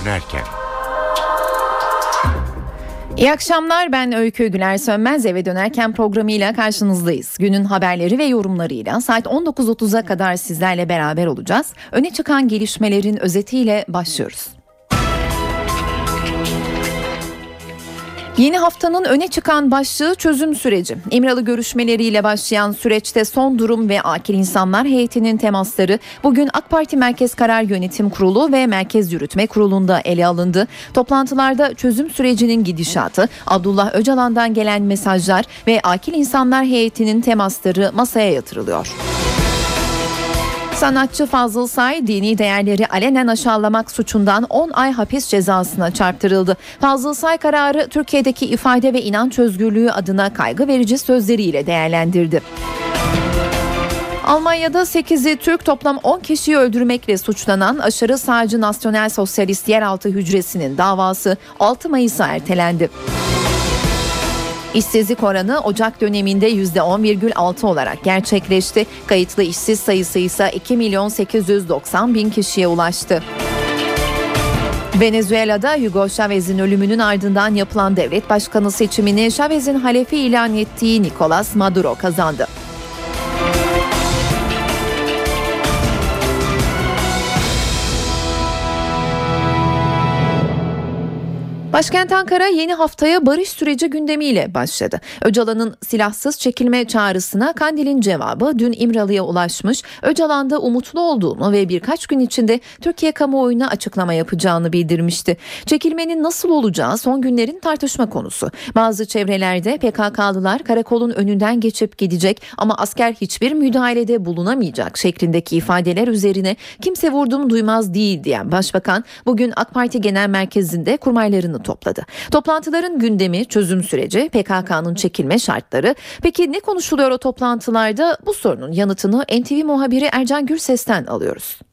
dönerken. İyi akşamlar ben Öykü Güler Sönmez eve dönerken programıyla karşınızdayız. Günün haberleri ve yorumlarıyla saat 19.30'a kadar sizlerle beraber olacağız. Öne çıkan gelişmelerin özetiyle başlıyoruz. Yeni haftanın öne çıkan başlığı çözüm süreci. İmralı görüşmeleriyle başlayan süreçte son durum ve akil insanlar heyetinin temasları bugün AK Parti Merkez Karar Yönetim Kurulu ve Merkez Yürütme Kurulu'nda ele alındı. Toplantılarda çözüm sürecinin gidişatı, Abdullah Öcalan'dan gelen mesajlar ve akil insanlar heyetinin temasları masaya yatırılıyor. Sanatçı Fazıl Say dini değerleri alenen aşağılamak suçundan 10 ay hapis cezasına çarptırıldı. Fazıl Say kararı Türkiye'deki ifade ve inanç özgürlüğü adına kaygı verici sözleriyle değerlendirdi. Almanya'da 8'i Türk toplam 10 kişiyi öldürmekle suçlanan aşırı sağcı Nasyonel Sosyalist Yeraltı Hücresi'nin davası 6 Mayıs'a ertelendi. İşsizlik oranı Ocak döneminde %10,6 olarak gerçekleşti. Kayıtlı işsiz sayısı ise 2 milyon 890 bin kişiye ulaştı. Venezuela'da Hugo Chavez'in ölümünün ardından yapılan devlet başkanı seçimini Chavez'in halefi ilan ettiği Nicolas Maduro kazandı. Başkent Ankara yeni haftaya barış süreci gündemiyle başladı. Öcalan'ın silahsız çekilme çağrısına Kandil'in cevabı dün İmralı'ya ulaşmış. Öcalan'da umutlu olduğunu ve birkaç gün içinde Türkiye kamuoyuna açıklama yapacağını bildirmişti. Çekilmenin nasıl olacağı son günlerin tartışma konusu. Bazı çevrelerde PKK'lılar karakolun önünden geçip gidecek ama asker hiçbir müdahalede bulunamayacak şeklindeki ifadeler üzerine kimse vurdum duymaz değil diyen Başbakan bugün AK Parti Genel Merkezi'nde kurmaylarını topladı. Toplantıların gündemi, çözüm süreci, PKK'nın çekilme şartları. Peki ne konuşuluyor o toplantılarda? Bu sorunun yanıtını NTV muhabiri Ercan Gürses'ten alıyoruz.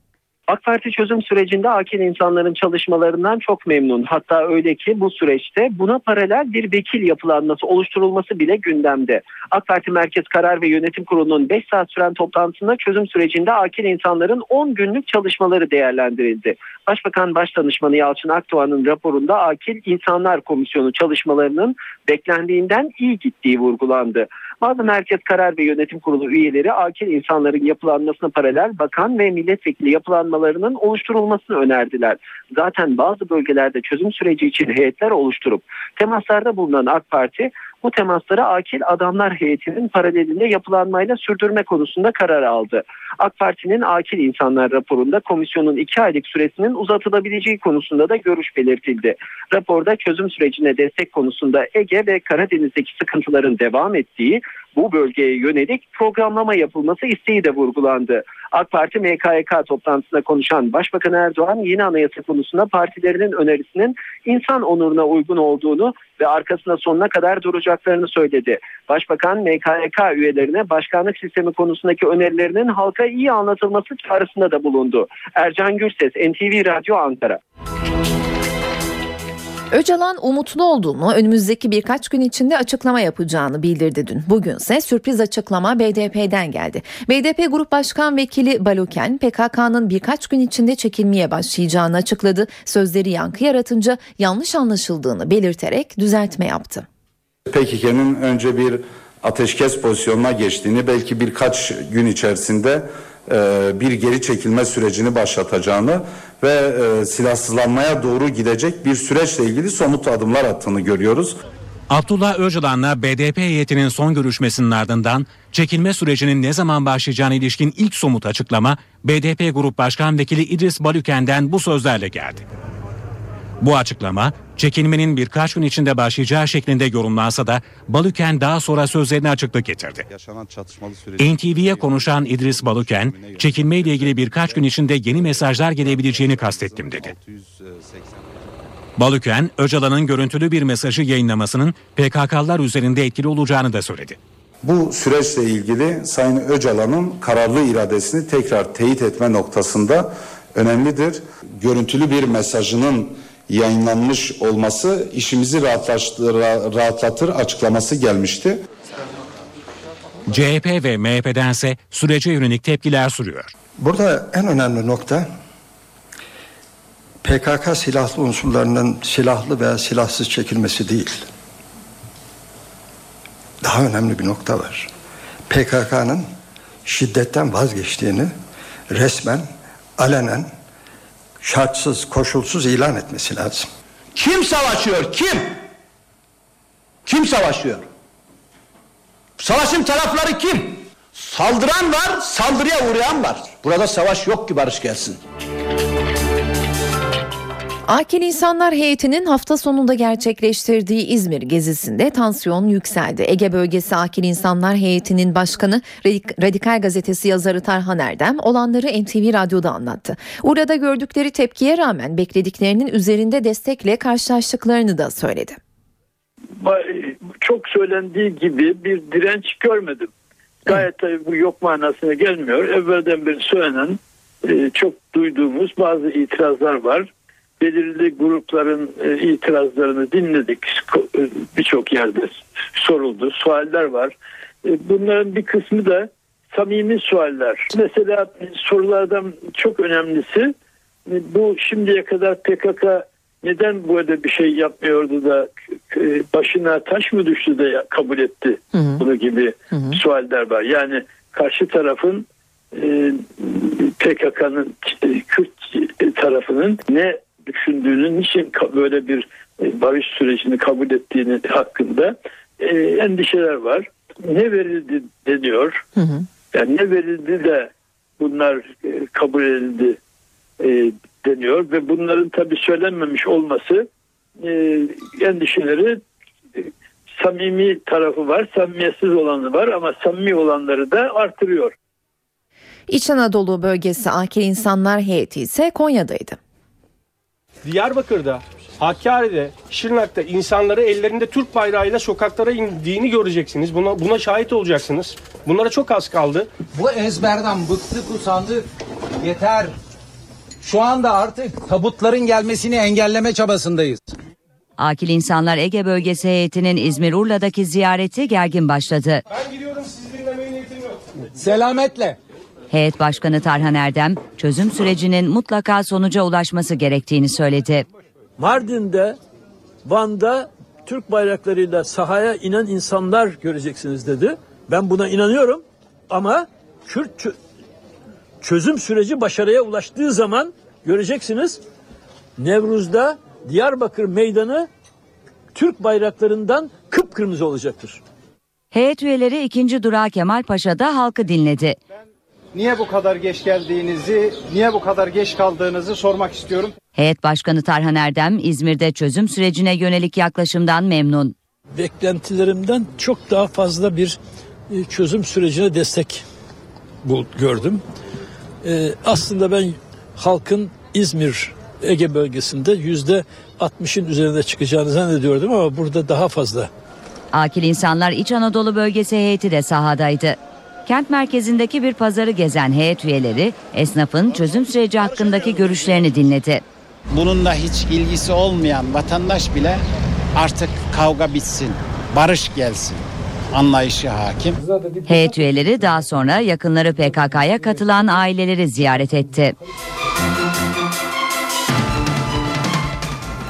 AK Parti çözüm sürecinde akil insanların çalışmalarından çok memnun. Hatta öyle ki bu süreçte buna paralel bir vekil yapılanması oluşturulması bile gündemde. AK Parti Merkez Karar ve Yönetim Kurulu'nun 5 saat süren toplantısında çözüm sürecinde akil insanların 10 günlük çalışmaları değerlendirildi. Başbakan Başdanışmanı Yalçın Akdoğan'ın raporunda Akil İnsanlar Komisyonu çalışmalarının beklendiğinden iyi gittiği vurgulandı. Bazı Merkez Karar ve Yönetim Kurulu üyeleri akil insanların yapılanmasına paralel bakan ve milletvekili yapılanmalarının oluşturulmasını önerdiler. Zaten bazı bölgelerde çözüm süreci için heyetler oluşturup temaslarda bulunan AK Parti bu temasları akil adamlar heyetinin paralelinde yapılanmayla sürdürme konusunda karar aldı. AK Parti'nin akil insanlar raporunda komisyonun iki aylık süresinin uzatılabileceği konusunda da görüş belirtildi. Raporda çözüm sürecine destek konusunda Ege ve Karadeniz'deki sıkıntıların devam ettiği bu bölgeye yönelik programlama yapılması isteği de vurgulandı. AK Parti MKYK toplantısında konuşan Başbakan Erdoğan yeni anayasa konusunda partilerinin önerisinin insan onuruna uygun olduğunu ve arkasında sonuna kadar duracaklarını söyledi. Başbakan MKYK üyelerine başkanlık sistemi konusundaki önerilerinin halka iyi anlatılması çağrısında da bulundu. Ercan Gürses, NTV Radyo Ankara. Öcalan umutlu olduğunu önümüzdeki birkaç gün içinde açıklama yapacağını bildirdi dün. Bugünse sürpriz açıklama BDP'den geldi. BDP Grup Başkan Vekili Baluken PKK'nın birkaç gün içinde çekilmeye başlayacağını açıkladı. Sözleri yankı yaratınca yanlış anlaşıldığını belirterek düzeltme yaptı. PKK'nın önce bir ateşkes pozisyonuna geçtiğini belki birkaç gün içerisinde bir geri çekilme sürecini başlatacağını ve e, silahsızlanmaya doğru gidecek bir süreçle ilgili somut adımlar attığını görüyoruz. Abdullah Öcalan'la BDP heyetinin son görüşmesinin ardından çekilme sürecinin ne zaman başlayacağına ilişkin ilk somut açıklama BDP Grup Başkan Vekili İdris Balüken'den bu sözlerle geldi. Bu açıklama çekilmenin birkaç gün içinde başlayacağı şeklinde yorumlansa da Balüken daha sonra sözlerine açıklık getirdi. NTV'ye konuşan İdris Balüken, çekilme ile ilgili birkaç gün içinde yeni mesajlar gelebileceğini kastettim dedi. Balüken, Öcalan'ın görüntülü bir mesajı yayınlamasının PKK'lar üzerinde etkili olacağını da söyledi. Bu süreçle ilgili Sayın Öcalan'ın kararlı iradesini tekrar teyit etme noktasında önemlidir. Görüntülü bir mesajının yayınlanmış olması işimizi rahatlatır açıklaması gelmişti. CHP ve MHP'dense sürece yönelik tepkiler sürüyor. Burada en önemli nokta PKK silahlı unsurlarının silahlı veya silahsız çekilmesi değil. Daha önemli bir nokta var. PKK'nın şiddetten vazgeçtiğini resmen, alenen, şartsız, koşulsuz ilan etmesi lazım. Kim savaşıyor? Kim? Kim savaşıyor? Savaşın tarafları kim? Saldıran var, saldırıya uğrayan var. Burada savaş yok ki barış gelsin. Akil İnsanlar Heyeti'nin hafta sonunda gerçekleştirdiği İzmir gezisinde tansiyon yükseldi. Ege Bölgesi Akil İnsanlar Heyeti'nin başkanı Radik- Radikal Gazetesi yazarı Tarhan Erdem olanları NTV Radyo'da anlattı. Orada gördükleri tepkiye rağmen beklediklerinin üzerinde destekle karşılaştıklarını da söyledi. Çok söylendiği gibi bir direnç görmedim. Gayet bu yok manasına gelmiyor. Evvelden beri söylenen e, çok duyduğumuz bazı itirazlar var. Belirli grupların e, itirazlarını dinledik. E, Birçok yerde soruldu. Sualler var. E, bunların bir kısmı da samimi sualler. Mesela sorulardan çok önemlisi bu şimdiye kadar PKK neden böyle bir şey yapmıyordu da başına taş mı düştü de kabul etti bunu gibi sualler var. Yani karşı tarafın PKK'nın Kürt tarafının ne düşündüğünün niçin böyle bir e, barış sürecini kabul ettiğini hakkında e, endişeler var. Ne verildi deniyor. Yani ne verildi de bunlar e, kabul edildi e, deniyor ve bunların tabii söylenmemiş olması e, endişeleri e, samimi tarafı var, samimiyetsiz olanı var ama samimi olanları da artırıyor. İç Anadolu bölgesi Akil İnsanlar Heyeti ise Konya'daydı. Diyarbakır'da, Hakkari'de, Şırnak'ta insanları ellerinde Türk bayrağıyla sokaklara indiğini göreceksiniz. Buna, buna şahit olacaksınız. Bunlara çok az kaldı. Bu ezberden bıktık usandık. Yeter. Şu anda artık tabutların gelmesini engelleme çabasındayız. Akil İnsanlar Ege Bölgesi heyetinin İzmir Urla'daki ziyareti gergin başladı. Ben gidiyorum sizi dinlemeye niyetim yok. Selametle. Heyet Başkanı Tarhan Erdem çözüm sürecinin mutlaka sonuca ulaşması gerektiğini söyledi. Mardin'de, Van'da Türk bayraklarıyla sahaya inen insanlar göreceksiniz dedi. Ben buna inanıyorum ama Kürt çö- çözüm süreci başarıya ulaştığı zaman göreceksiniz Nevruz'da Diyarbakır meydanı Türk bayraklarından kıpkırmızı olacaktır. Heyet üyeleri ikinci durağı Kemal Paşa'da halkı dinledi. Niye bu kadar geç geldiğinizi, niye bu kadar geç kaldığınızı sormak istiyorum. Heyet Başkanı Tarhan Erdem İzmir'de çözüm sürecine yönelik yaklaşımdan memnun. Beklentilerimden çok daha fazla bir e, çözüm sürecine destek bul, gördüm. E, aslında ben halkın İzmir Ege bölgesinde yüzde 60'ın üzerinde çıkacağını zannediyordum ama burada daha fazla. Akil İnsanlar İç Anadolu Bölgesi heyeti de sahadaydı. Kent merkezindeki bir pazarı gezen heyet üyeleri esnafın çözüm süreci hakkındaki görüşlerini dinledi. bununla hiç ilgisi olmayan vatandaş bile artık kavga bitsin, barış gelsin anlayışı hakim. Heyet üyeleri daha sonra yakınları PKK'ya katılan aileleri ziyaret etti.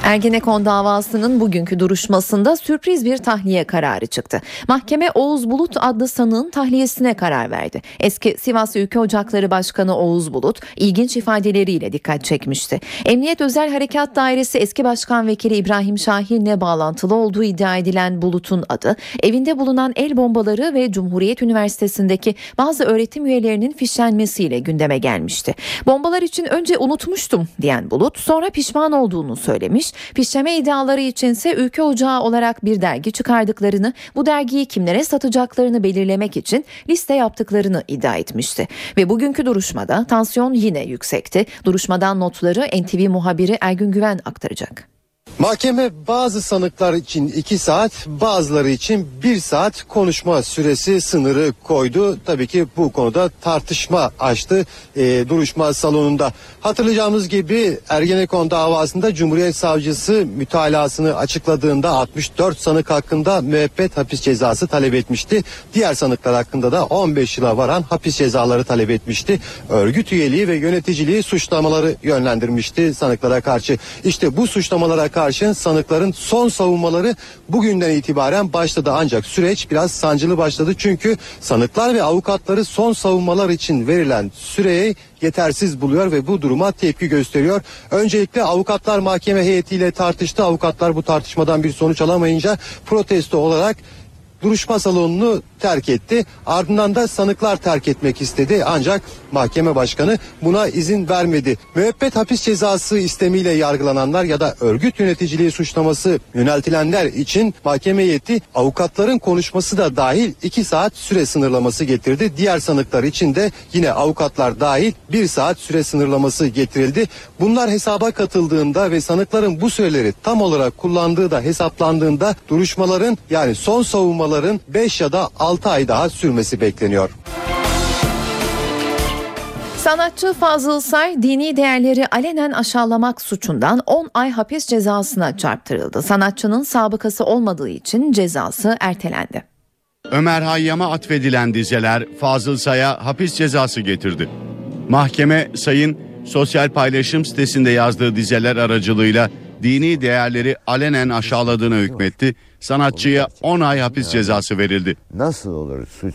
Ergenekon davasının bugünkü duruşmasında sürpriz bir tahliye kararı çıktı. Mahkeme Oğuz Bulut adlı sanığın tahliyesine karar verdi. Eski Sivas Ülke Ocakları Başkanı Oğuz Bulut ilginç ifadeleriyle dikkat çekmişti. Emniyet Özel Harekat Dairesi eski başkan vekili İbrahim Şahin'le bağlantılı olduğu iddia edilen Bulut'un adı, evinde bulunan el bombaları ve Cumhuriyet Üniversitesi'ndeki bazı öğretim üyelerinin fişlenmesiyle gündeme gelmişti. Bombalar için önce unutmuştum diyen Bulut sonra pişman olduğunu söylemiş. Pişleme iddiaları içinse Ülke Ocağı olarak bir dergi çıkardıklarını, bu dergiyi kimlere satacaklarını belirlemek için liste yaptıklarını iddia etmişti. Ve bugünkü duruşmada tansiyon yine yüksekti. Duruşmadan notları NTV muhabiri Ergün Güven aktaracak. Mahkeme bazı sanıklar için 2 saat bazıları için 1 saat konuşma süresi sınırı koydu. Tabii ki bu konuda tartışma açtı e, duruşma salonunda. Hatırlayacağımız gibi Ergenekon davasında Cumhuriyet Savcısı mütalasını açıkladığında 64 sanık hakkında müebbet hapis cezası talep etmişti. Diğer sanıklar hakkında da 15 yıla varan hapis cezaları talep etmişti. Örgüt üyeliği ve yöneticiliği suçlamaları yönlendirmişti sanıklara karşı. İşte bu suçlamalara karşı sanıkların son savunmaları bugünden itibaren başladı. Ancak süreç biraz sancılı başladı. Çünkü sanıklar ve avukatları son savunmalar için verilen süreyi yetersiz buluyor ve bu duruma tepki gösteriyor. Öncelikle avukatlar mahkeme heyetiyle tartıştı. Avukatlar bu tartışmadan bir sonuç alamayınca protesto olarak duruşma salonunu terk etti. Ardından da sanıklar terk etmek istedi ancak mahkeme başkanı buna izin vermedi. Müebbet hapis cezası istemiyle yargılananlar ya da örgüt yöneticiliği suçlaması yöneltilenler için mahkeme heyeti avukatların konuşması da dahil 2 saat süre sınırlaması getirdi. Diğer sanıklar için de yine avukatlar dahil 1 saat süre sınırlaması getirildi. Bunlar hesaba katıldığında ve sanıkların bu süreleri tam olarak kullandığı da hesaplandığında duruşmaların yani son savunmaların 5 ya da 6 ay daha sürmesi bekleniyor. Sanatçı Fazıl Say dini değerleri alenen aşağılamak suçundan 10 ay hapis cezasına çarptırıldı. Sanatçının sabıkası olmadığı için cezası ertelendi. Ömer Hayyam'a atfedilen dizeler Fazıl Say'a hapis cezası getirdi. Mahkeme Say'ın sosyal paylaşım sitesinde yazdığı dizeler aracılığıyla dini değerleri alenen aşağıladığına hükmetti. Sanatçıya 10 ay hapis cezası verildi. Nasıl olur suç?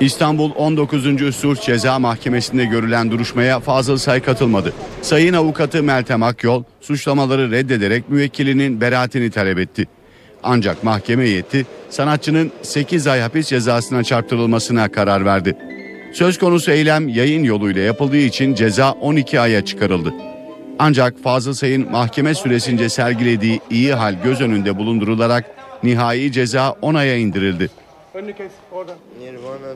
İstanbul 19. Suç Ceza Mahkemesi'nde görülen duruşmaya Fazıl Say katılmadı. Sayın avukatı Meltem Akyol suçlamaları reddederek müvekkilinin beraatini talep etti. Ancak mahkeme heyeti sanatçının 8 ay hapis cezasına çarptırılmasına karar verdi. Söz konusu eylem yayın yoluyla yapıldığı için ceza 12 aya çıkarıldı. Ancak Fazıl Say'ın mahkeme süresince sergilediği iyi hal göz önünde bulundurularak nihai ceza 10 aya indirildi.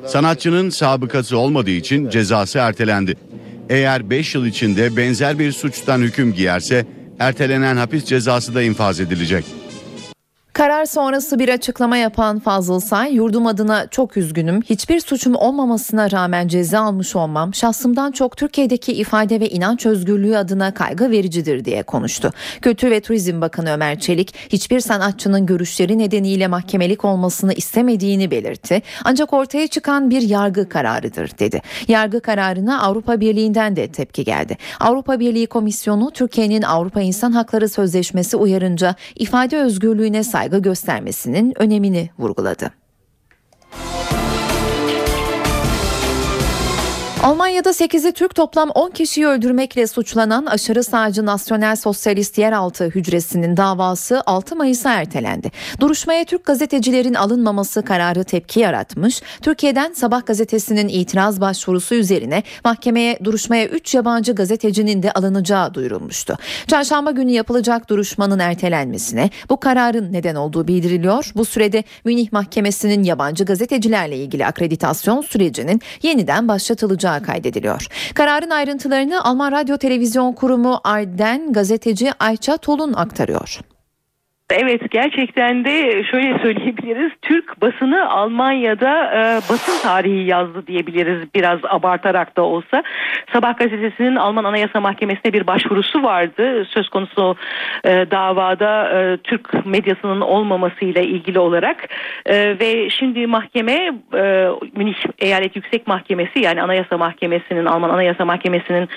Sanatçının sabıkası olmadığı için cezası ertelendi. Eğer 5 yıl içinde benzer bir suçtan hüküm giyerse ertelenen hapis cezası da infaz edilecek. Karar sonrası bir açıklama yapan Fazıl Say, yurdum adına çok üzgünüm. Hiçbir suçum olmamasına rağmen ceza almış olmam şahsımdan çok Türkiye'deki ifade ve inanç özgürlüğü adına kaygı vericidir diye konuştu. Kültür ve Turizm Bakanı Ömer Çelik, hiçbir sanatçının görüşleri nedeniyle mahkemelik olmasını istemediğini belirtti. Ancak ortaya çıkan bir yargı kararıdır dedi. Yargı kararına Avrupa Birliği'nden de tepki geldi. Avrupa Birliği Komisyonu Türkiye'nin Avrupa İnsan Hakları Sözleşmesi uyarınca ifade özgürlüğüne saygı göstermesinin önemini vurguladı. Almanya'da 8'i Türk toplam 10 kişiyi öldürmekle suçlanan aşırı sağcı Nasyonel Sosyalist Yeraltı Hücresi'nin davası 6 Mayıs'a ertelendi. Duruşmaya Türk gazetecilerin alınmaması kararı tepki yaratmış. Türkiye'den Sabah gazetesinin itiraz başvurusu üzerine mahkemeye duruşmaya 3 yabancı gazetecinin de alınacağı duyurulmuştu. Çarşamba günü yapılacak duruşmanın ertelenmesine bu kararın neden olduğu bildiriliyor. Bu sürede Münih Mahkemesi'nin yabancı gazetecilerle ilgili akreditasyon sürecinin yeniden başlatılacağı kaydediliyor. Kararın ayrıntılarını Alman Radyo Televizyon Kurumu Arden gazeteci Ayça Tolun aktarıyor. Evet gerçekten de şöyle söyleyebiliriz. Türk basını Almanya'da e, basın tarihi yazdı diyebiliriz biraz abartarak da olsa. Sabah gazetesinin Alman Anayasa Mahkemesi'ne bir başvurusu vardı. Söz konusu e, davada e, Türk medyasının olmamasıyla ilgili olarak E, ve şimdi mahkeme e, Münih Eyalet Yüksek Mahkemesi yani Anayasa Mahkemesi'nin Alman Anayasa Mahkemesi'nin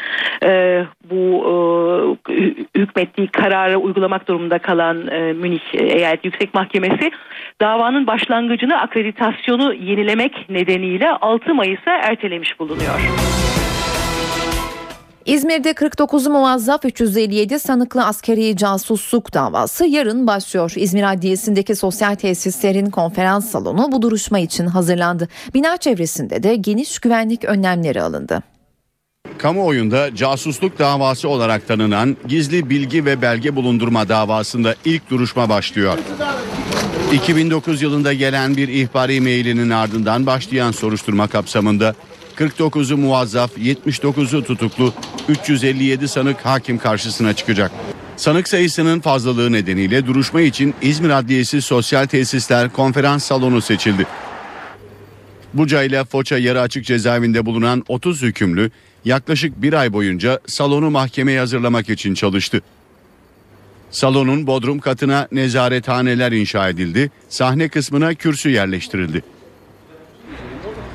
e, bu e, hükmettiği kararı uygulamak durumunda kalan e, Münih Eyalet Yüksek Mahkemesi davanın başlangıcını akreditasyonu yenilemek nedeniyle 6 Mayıs'a ertelemiş bulunuyor. İzmir'de 49 muvazzaf 357 sanıklı askeri casusluk davası yarın başlıyor. İzmir Adliyesi'ndeki sosyal tesislerin konferans salonu bu duruşma için hazırlandı. Bina çevresinde de geniş güvenlik önlemleri alındı. Kamuoyunda casusluk davası olarak tanınan gizli bilgi ve belge bulundurma davasında ilk duruşma başlıyor. 2009 yılında gelen bir ihbari mailinin ardından başlayan soruşturma kapsamında 49'u muvazzaf, 79'u tutuklu, 357 sanık hakim karşısına çıkacak. Sanık sayısının fazlalığı nedeniyle duruşma için İzmir Adliyesi Sosyal Tesisler Konferans Salonu seçildi. Buca ile Foça yarı açık cezaevinde bulunan 30 hükümlü yaklaşık bir ay boyunca salonu mahkemeye hazırlamak için çalıştı. Salonun bodrum katına nezarethaneler inşa edildi, sahne kısmına kürsü yerleştirildi.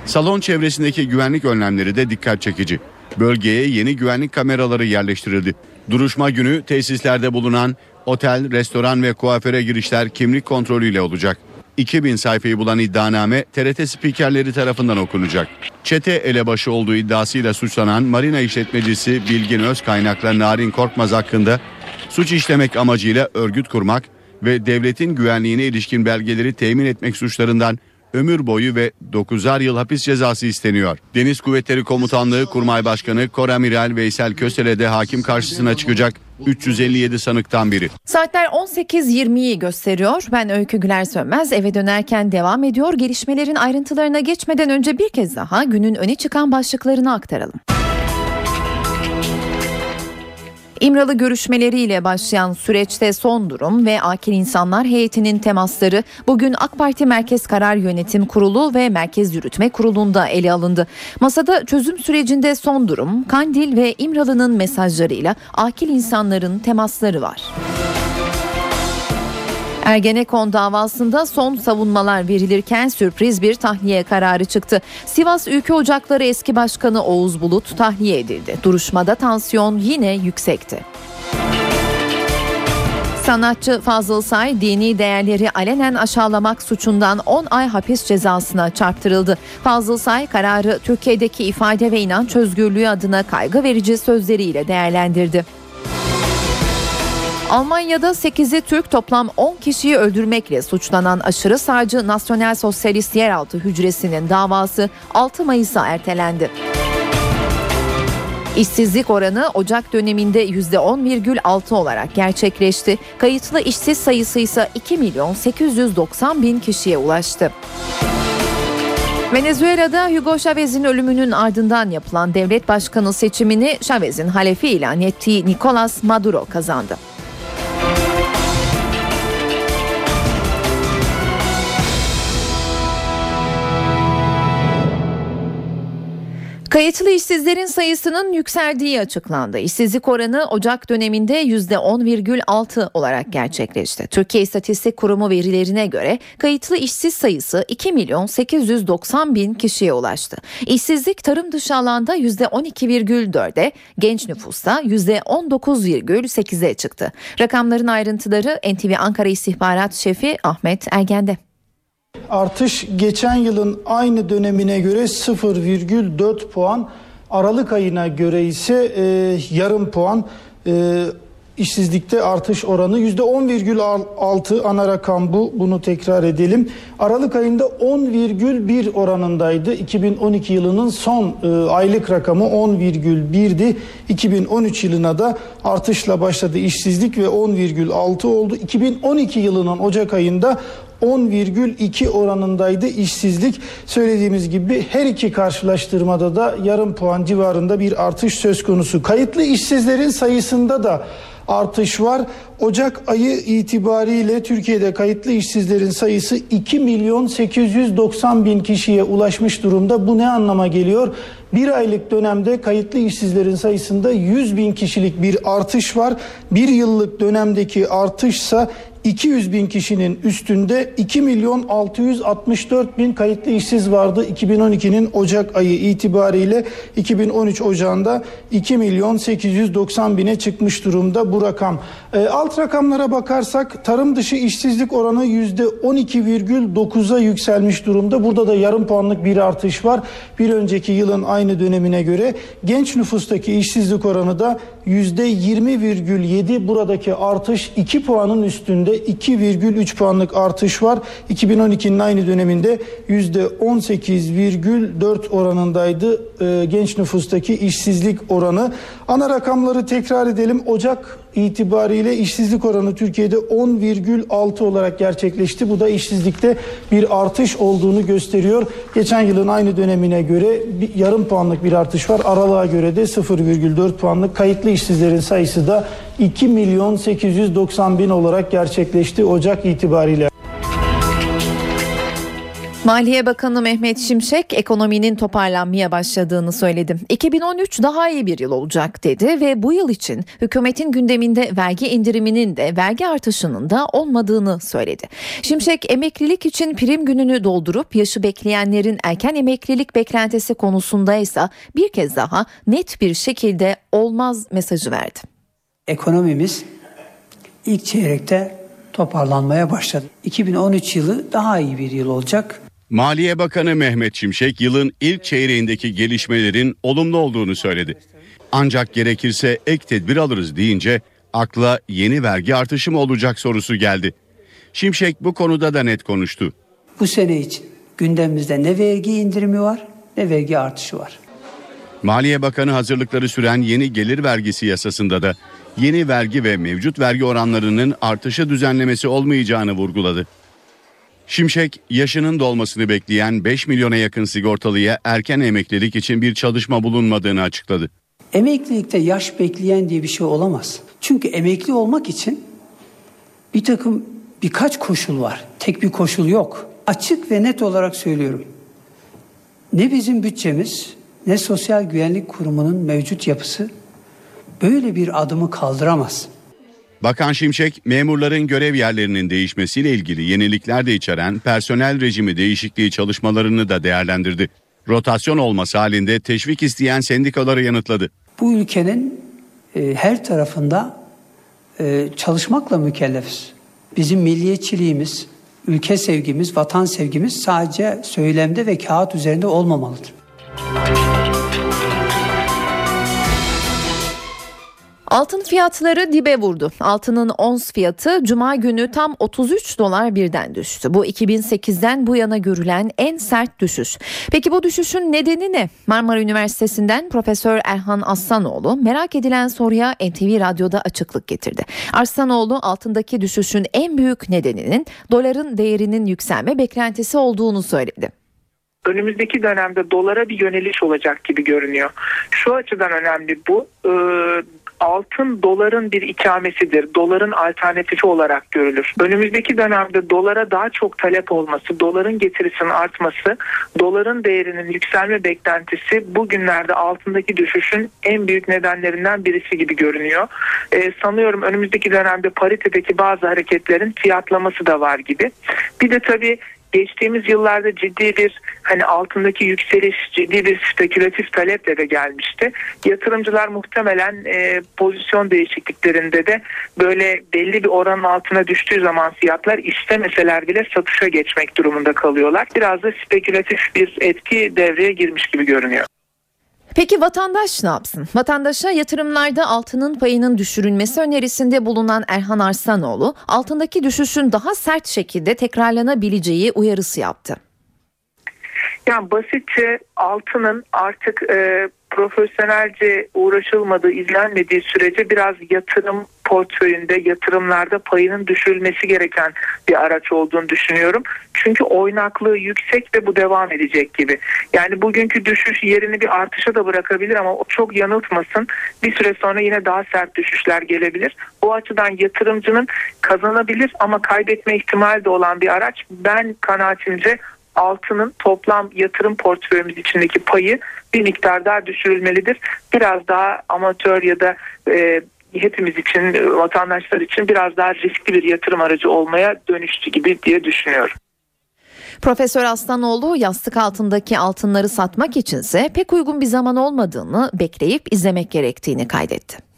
Salon çevresindeki güvenlik önlemleri de dikkat çekici. Bölgeye yeni güvenlik kameraları yerleştirildi. Duruşma günü tesislerde bulunan otel, restoran ve kuaföre girişler kimlik kontrolüyle olacak. 2000 sayfayı bulan iddianame TRT spikerleri tarafından okunacak. Çete elebaşı olduğu iddiasıyla suçlanan marina işletmecisi Bilgin Özkaynak'la Narin Korkmaz hakkında suç işlemek amacıyla örgüt kurmak ve devletin güvenliğine ilişkin belgeleri temin etmek suçlarından ömür boyu ve 9'ar yıl hapis cezası isteniyor. Deniz Kuvvetleri Komutanlığı Kurmay Başkanı Koramiral Veysel Kösele de hakim karşısına çıkacak 357 sanıktan biri. Saatler 18.20'yi gösteriyor. Ben Öykü Güler Sönmez eve dönerken devam ediyor. Gelişmelerin ayrıntılarına geçmeden önce bir kez daha günün öne çıkan başlıklarını aktaralım. İmralı görüşmeleriyle başlayan süreçte son durum ve akil insanlar heyetinin temasları bugün AK Parti Merkez Karar Yönetim Kurulu ve Merkez Yürütme Kurulu'nda ele alındı. Masada çözüm sürecinde son durum, Kandil ve İmralı'nın mesajlarıyla akil insanların temasları var. Ergenekon davasında son savunmalar verilirken sürpriz bir tahliye kararı çıktı. Sivas Ülke Ocakları eski başkanı Oğuz Bulut tahliye edildi. Duruşmada tansiyon yine yüksekti. Sanatçı Fazıl Say dini değerleri alenen aşağılamak suçundan 10 ay hapis cezasına çarptırıldı. Fazıl Say kararı Türkiye'deki ifade ve inanç özgürlüğü adına kaygı verici sözleriyle değerlendirdi. Almanya'da 8'i Türk toplam 10 kişiyi öldürmekle suçlanan aşırı sağcı Nasyonel Sosyalist Yeraltı Hücresi'nin davası 6 Mayıs'a ertelendi. İşsizlik oranı Ocak döneminde %10,6 olarak gerçekleşti. Kayıtlı işsiz sayısı ise 2 milyon 890 bin kişiye ulaştı. Venezuela'da Hugo Chavez'in ölümünün ardından yapılan devlet başkanı seçimini Chavez'in halefi ilan ettiği Nicolas Maduro kazandı. Kayıtlı işsizlerin sayısının yükseldiği açıklandı. İşsizlik oranı Ocak döneminde %10,6 olarak gerçekleşti. Türkiye İstatistik Kurumu verilerine göre kayıtlı işsiz sayısı 2 milyon 890 bin kişiye ulaştı. İşsizlik tarım dışı alanda %12,4'e, genç nüfusta %19,8'e çıktı. Rakamların ayrıntıları NTV Ankara İstihbarat Şefi Ahmet Ergen'de. Artış geçen yılın aynı dönemine göre 0,4 puan, Aralık ayına göre ise e, yarım puan. E, işsizlikte artış oranı %10,6 ana rakam bu. Bunu tekrar edelim. Aralık ayında 10,1 oranındaydı. 2012 yılının son e, aylık rakamı 10,1'di. 2013 yılına da artışla başladı işsizlik ve 10,6 oldu. 2012 yılının Ocak ayında 10,2 oranındaydı işsizlik. Söylediğimiz gibi her iki karşılaştırmada da yarım puan civarında bir artış söz konusu. Kayıtlı işsizlerin sayısında da artış var. Ocak ayı itibariyle Türkiye'de kayıtlı işsizlerin sayısı 2 milyon 890 bin kişiye ulaşmış durumda. Bu ne anlama geliyor? Bir aylık dönemde kayıtlı işsizlerin sayısında 100 bin kişilik bir artış var. Bir yıllık dönemdeki artışsa 200 bin kişinin üstünde 2 milyon 664 bin kayıtlı işsiz vardı 2012'nin Ocak ayı itibariyle 2013 Ocağında 2 milyon 890 bine çıkmış durumda bu rakam. E, alt rakamlara bakarsak tarım dışı işsizlik oranı yüzde 12,9'a yükselmiş durumda. Burada da yarım puanlık bir artış var. Bir önceki yılın aynı dönemine göre genç nüfustaki işsizlik oranı da yüzde 20,7 buradaki artış 2 puanın üstünde 2,3 puanlık artış var. 2012'nin aynı döneminde yüzde 18,4 oranındaydı e, genç nüfustaki işsizlik oranı. Ana rakamları tekrar edelim. Ocak itibariyle işsizlik oranı Türkiye'de 10,6 olarak gerçekleşti. Bu da işsizlikte bir artış olduğunu gösteriyor. Geçen yılın aynı dönemine göre bir yarım puanlık bir artış var. Aralığa göre de 0,4 puanlık kayıtlı işsizlerin sayısı da 2 milyon 890 bin olarak gerçekleşti Ocak itibariyle. Maliye Bakanı Mehmet Şimşek ekonominin toparlanmaya başladığını söyledi. 2013 daha iyi bir yıl olacak dedi ve bu yıl için hükümetin gündeminde vergi indiriminin de vergi artışının da olmadığını söyledi. Şimşek emeklilik için prim gününü doldurup yaşı bekleyenlerin erken emeklilik beklentisi konusunda ise bir kez daha net bir şekilde olmaz mesajı verdi. Ekonomimiz ilk çeyrekte toparlanmaya başladı. 2013 yılı daha iyi bir yıl olacak. Maliye Bakanı Mehmet Şimşek yılın ilk çeyreğindeki gelişmelerin olumlu olduğunu söyledi. Ancak gerekirse ek tedbir alırız deyince akla yeni vergi artışı mı olacak sorusu geldi. Şimşek bu konuda da net konuştu. Bu sene için gündemimizde ne vergi indirimi var ne vergi artışı var. Maliye Bakanı hazırlıkları süren yeni gelir vergisi yasasında da yeni vergi ve mevcut vergi oranlarının artışı düzenlemesi olmayacağını vurguladı. Şimşek yaşının dolmasını bekleyen 5 milyona yakın sigortalıya erken emeklilik için bir çalışma bulunmadığını açıkladı. Emeklilikte yaş bekleyen diye bir şey olamaz. Çünkü emekli olmak için bir takım birkaç koşul var. Tek bir koşul yok. Açık ve net olarak söylüyorum. Ne bizim bütçemiz ne Sosyal Güvenlik Kurumu'nun mevcut yapısı böyle bir adımı kaldıramaz. Bakan Şimşek, memurların görev yerlerinin değişmesiyle ilgili yenilikler de içeren personel rejimi değişikliği çalışmalarını da değerlendirdi. Rotasyon olması halinde teşvik isteyen sendikaları yanıtladı. Bu ülkenin e, her tarafında e, çalışmakla mükellefiz. Bizim milliyetçiliğimiz, ülke sevgimiz, vatan sevgimiz sadece söylemde ve kağıt üzerinde olmamalıdır. Altın fiyatları dibe vurdu. Altının ons fiyatı cuma günü tam 33 dolar birden düştü. Bu 2008'den bu yana görülen en sert düşüş. Peki bu düşüşün nedeni ne? Marmara Üniversitesi'nden Profesör Erhan Aslanoğlu merak edilen soruya NTV Radyo'da açıklık getirdi. Aslanoğlu altındaki düşüşün en büyük nedeninin doların değerinin yükselme beklentisi olduğunu söyledi önümüzdeki dönemde dolara bir yöneliş olacak gibi görünüyor. Şu açıdan önemli bu. E, altın doların bir ikamesidir. Doların alternatifi olarak görülür. Önümüzdeki dönemde dolara daha çok talep olması, doların getirisinin artması, doların değerinin yükselme beklentisi bugünlerde altındaki düşüşün en büyük nedenlerinden birisi gibi görünüyor. Ee, sanıyorum önümüzdeki dönemde paritedeki bazı hareketlerin fiyatlaması da var gibi. Bir de tabii geçtiğimiz yıllarda ciddi bir hani altındaki yükseliş ciddi bir spekülatif taleple de gelmişti. Yatırımcılar muhtemelen e, pozisyon değişikliklerinde de böyle belli bir oranın altına düştüğü zaman fiyatlar istemeseler bile satışa geçmek durumunda kalıyorlar. Biraz da spekülatif bir etki devreye girmiş gibi görünüyor. Peki vatandaş ne yapsın? Vatandaşa yatırımlarda altının payının düşürülmesi önerisinde bulunan Erhan Arslanoğlu altındaki düşüşün daha sert şekilde tekrarlanabileceği uyarısı yaptı. Yani basitçe altının artık e, profesyonelce uğraşılmadığı, izlenmediği sürece biraz yatırım portföyünde, yatırımlarda payının düşürülmesi gereken bir araç olduğunu düşünüyorum. Çünkü oynaklığı yüksek ve bu devam edecek gibi. Yani bugünkü düşüş yerini bir artışa da bırakabilir ama o çok yanıltmasın. Bir süre sonra yine daha sert düşüşler gelebilir. O açıdan yatırımcının kazanabilir ama kaybetme ihtimali de olan bir araç. Ben kanaatimce altının toplam yatırım portföyümüz içindeki payı bir miktar daha düşürülmelidir. Biraz daha amatör ya da e, hepimiz için vatandaşlar için biraz daha riskli bir yatırım aracı olmaya dönüştü gibi diye düşünüyorum. Profesör Aslanoğlu yastık altındaki altınları satmak içinse pek uygun bir zaman olmadığını bekleyip izlemek gerektiğini kaydetti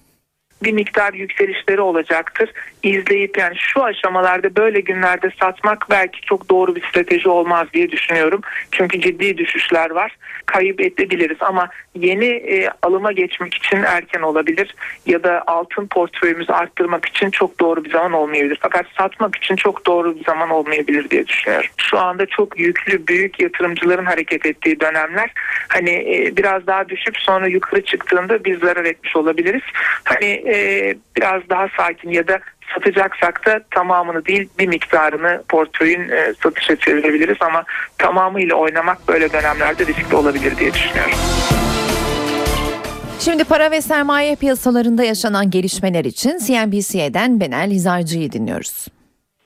bir miktar yükselişleri olacaktır. İzleyip yani şu aşamalarda böyle günlerde satmak belki çok doğru bir strateji olmaz diye düşünüyorum. Çünkü ciddi düşüşler var. Kayıp edebiliriz ama yeni e, alıma geçmek için erken olabilir ya da altın portföyümüzü arttırmak için çok doğru bir zaman olmayabilir. Fakat satmak için çok doğru bir zaman olmayabilir diye düşünüyorum. Şu anda çok yüklü büyük yatırımcıların hareket ettiği dönemler. Hani e, biraz daha düşüp sonra yukarı çıktığında biz zarar etmiş olabiliriz. Hani e, biraz daha sakin ya da satacaksak da tamamını değil bir miktarını portföyün e, satışa çevirebiliriz ama tamamıyla oynamak böyle dönemlerde riskli olabilir diye düşünüyorum. Şimdi para ve sermaye piyasalarında yaşanan gelişmeler için CNBC'den Benel Hizarcı'yı dinliyoruz.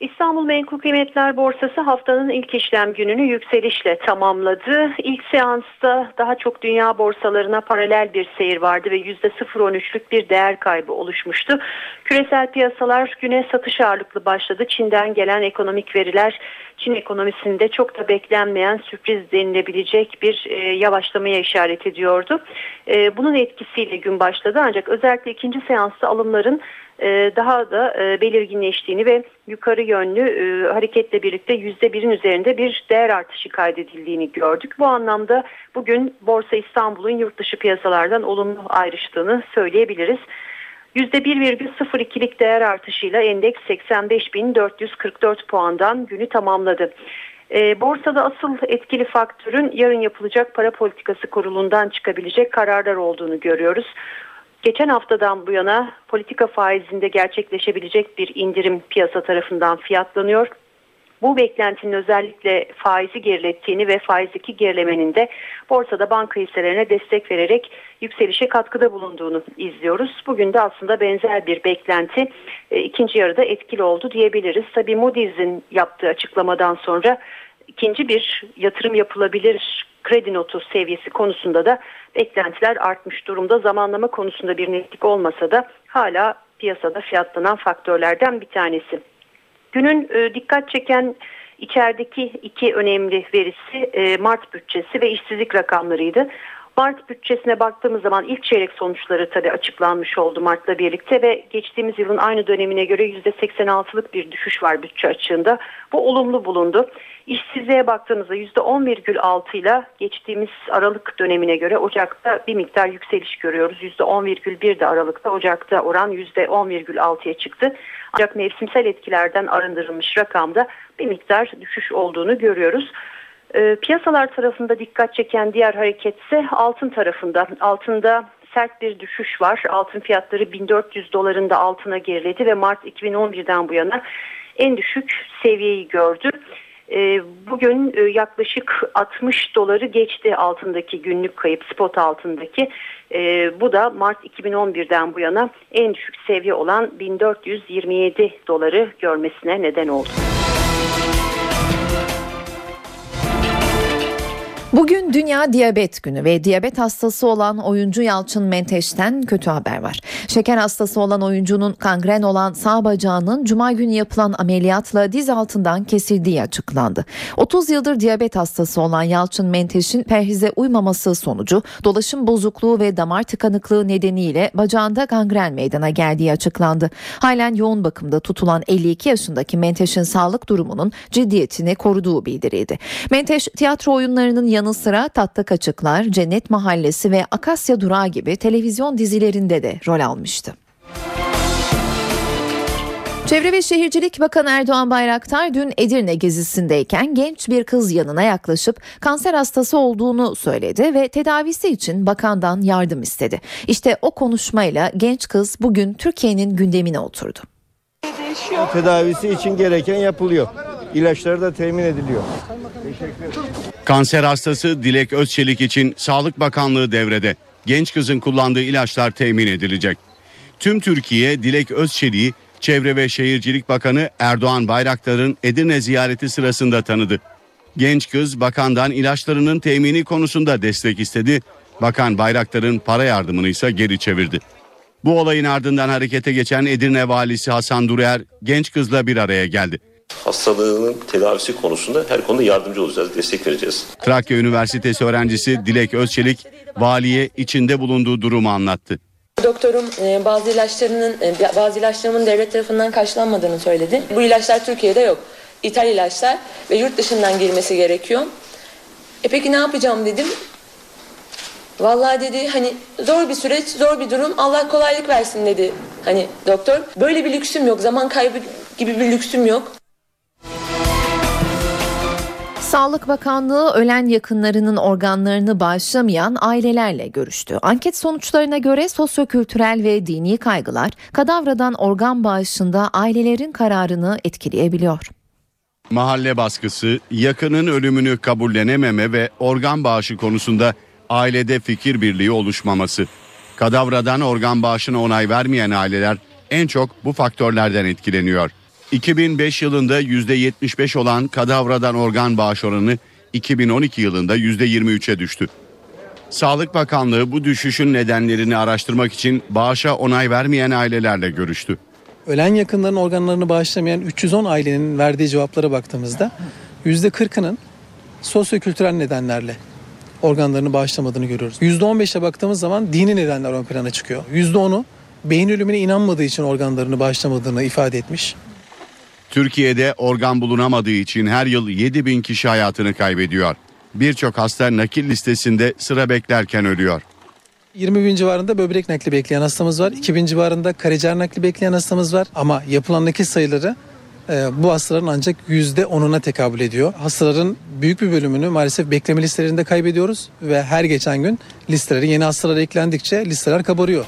İstanbul Menkul Kıymetler Borsası haftanın ilk işlem gününü yükselişle tamamladı. İlk seansta daha çok dünya borsalarına paralel bir seyir vardı ve %0.13'lük bir değer kaybı oluşmuştu. Küresel piyasalar güne satış ağırlıklı başladı. Çin'den gelen ekonomik veriler Çin ekonomisinde çok da beklenmeyen sürpriz denilebilecek bir e, yavaşlamaya işaret ediyordu. E, bunun etkisiyle gün başladı ancak özellikle ikinci seansta alımların daha da e, belirginleştiğini ve yukarı yönlü e, hareketle birlikte yüzde birin üzerinde bir değer artışı kaydedildiğini gördük. Bu anlamda bugün Borsa İstanbul'un yurt dışı piyasalardan olumlu ayrıştığını söyleyebiliriz. %1,02'lik değer artışıyla endeks 85.444 puandan günü tamamladı. E, borsada asıl etkili faktörün yarın yapılacak para politikası kurulundan çıkabilecek kararlar olduğunu görüyoruz. Geçen haftadan bu yana politika faizinde gerçekleşebilecek bir indirim piyasa tarafından fiyatlanıyor. Bu beklentinin özellikle faizi gerilettiğini ve faizdeki gerilemenin de borsada banka hisselerine destek vererek yükselişe katkıda bulunduğunu izliyoruz. Bugün de aslında benzer bir beklenti e, ikinci yarıda etkili oldu diyebiliriz. Tabii Moody's'in yaptığı açıklamadan sonra ikinci bir yatırım yapılabilir kredi notu seviyesi konusunda da beklentiler artmış durumda. Zamanlama konusunda bir netlik olmasa da hala piyasada fiyatlanan faktörlerden bir tanesi. Günün e, dikkat çeken içerideki iki önemli verisi e, Mart bütçesi ve işsizlik rakamlarıydı. Mart bütçesine baktığımız zaman ilk çeyrek sonuçları tabii açıklanmış oldu Mart'la birlikte ve geçtiğimiz yılın aynı dönemine göre %86'lık bir düşüş var bütçe açığında. Bu olumlu bulundu. İşsizliğe baktığımızda %10,6 ile geçtiğimiz Aralık dönemine göre Ocak'ta bir miktar yükseliş görüyoruz. %10,1 de Aralık'ta Ocak'ta oran %10,6'ya çıktı. Ancak mevsimsel etkilerden arındırılmış rakamda bir miktar düşüş olduğunu görüyoruz. E, piyasalar tarafında dikkat çeken diğer hareket ise altın tarafında. Altında sert bir düşüş var. Altın fiyatları 1400 dolarında altına geriledi ve Mart 2011'den bu yana en düşük seviyeyi gördü. E, bugün e, yaklaşık 60 doları geçti altındaki günlük kayıp spot altındaki. E, bu da Mart 2011'den bu yana en düşük seviye olan 1427 doları görmesine neden oldu. Bugün Dünya Diyabet Günü ve diyabet hastası olan oyuncu Yalçın Menteş'ten kötü haber var. Şeker hastası olan oyuncunun kangren olan sağ bacağının cuma günü yapılan ameliyatla diz altından kesildiği açıklandı. 30 yıldır diyabet hastası olan Yalçın Menteş'in perhize uymaması sonucu dolaşım bozukluğu ve damar tıkanıklığı nedeniyle bacağında gangren meydana geldiği açıklandı. Halen yoğun bakımda tutulan 52 yaşındaki Menteş'in sağlık durumunun ciddiyetini koruduğu bildirildi. Menteş tiyatro oyunlarının yanı sıra Tatlı Kaçıklar, Cennet Mahallesi ve Akasya Durağı gibi televizyon dizilerinde de rol almıştı. Çevre ve Şehircilik Bakanı Erdoğan Bayraktar dün Edirne gezisindeyken genç bir kız yanına yaklaşıp kanser hastası olduğunu söyledi ve tedavisi için bakandan yardım istedi. İşte o konuşmayla genç kız bugün Türkiye'nin gündemine oturdu. Tedavisi için gereken yapılıyor. İlaçları da temin ediliyor. Kanser hastası Dilek Özçelik için Sağlık Bakanlığı devrede. Genç kızın kullandığı ilaçlar temin edilecek. Tüm Türkiye Dilek Özçelik'i Çevre ve Şehircilik Bakanı Erdoğan Bayraktar'ın Edirne ziyareti sırasında tanıdı. Genç kız bakandan ilaçlarının temini konusunda destek istedi. Bakan Bayraktar'ın para yardımını ise geri çevirdi. Bu olayın ardından harekete geçen Edirne valisi Hasan Durer genç kızla bir araya geldi. Hastalığının tedavisi konusunda her konuda yardımcı olacağız, destek vereceğiz. Trakya Üniversitesi öğrencisi Dilek Özçelik valiye içinde bulunduğu durumu anlattı. Doktorum e, bazı ilaçlarının e, bazı ilaçlarımın devlet tarafından karşılanmadığını söyledi. Bu ilaçlar Türkiye'de yok. İthal ilaçlar ve yurt dışından girmesi gerekiyor. E peki ne yapacağım dedim. Vallahi dedi hani zor bir süreç, zor bir durum. Allah kolaylık versin dedi. Hani doktor böyle bir lüksüm yok. Zaman kaybı gibi bir lüksüm yok. Sağlık Bakanlığı ölen yakınlarının organlarını bağışlamayan ailelerle görüştü. Anket sonuçlarına göre sosyokültürel ve dini kaygılar kadavradan organ bağışında ailelerin kararını etkileyebiliyor. Mahalle baskısı, yakının ölümünü kabullenememe ve organ bağışı konusunda ailede fikir birliği oluşmaması. Kadavradan organ bağışına onay vermeyen aileler en çok bu faktörlerden etkileniyor. 2005 yılında %75 olan kadavradan organ bağış oranı 2012 yılında %23'e düştü. Sağlık Bakanlığı bu düşüşün nedenlerini araştırmak için bağışa onay vermeyen ailelerle görüştü. Ölen yakınların organlarını bağışlamayan 310 ailenin verdiği cevaplara baktığımızda %40'ının sosyokültürel nedenlerle organlarını bağışlamadığını görüyoruz. %15'e baktığımız zaman dini nedenler ön plana çıkıyor. %10'u beyin ölümüne inanmadığı için organlarını bağışlamadığını ifade etmiş. Türkiye'de organ bulunamadığı için her yıl 7 bin kişi hayatını kaybediyor. Birçok hasta nakil listesinde sıra beklerken ölüyor. 20 bin civarında böbrek nakli bekleyen hastamız var. 2 bin civarında karaciğer nakli bekleyen hastamız var. Ama yapılan nakil sayıları e, bu hastaların ancak %10'una tekabül ediyor. Hastaların büyük bir bölümünü maalesef bekleme listelerinde kaybediyoruz. Ve her geçen gün listelere yeni hastalar eklendikçe listeler kabarıyor.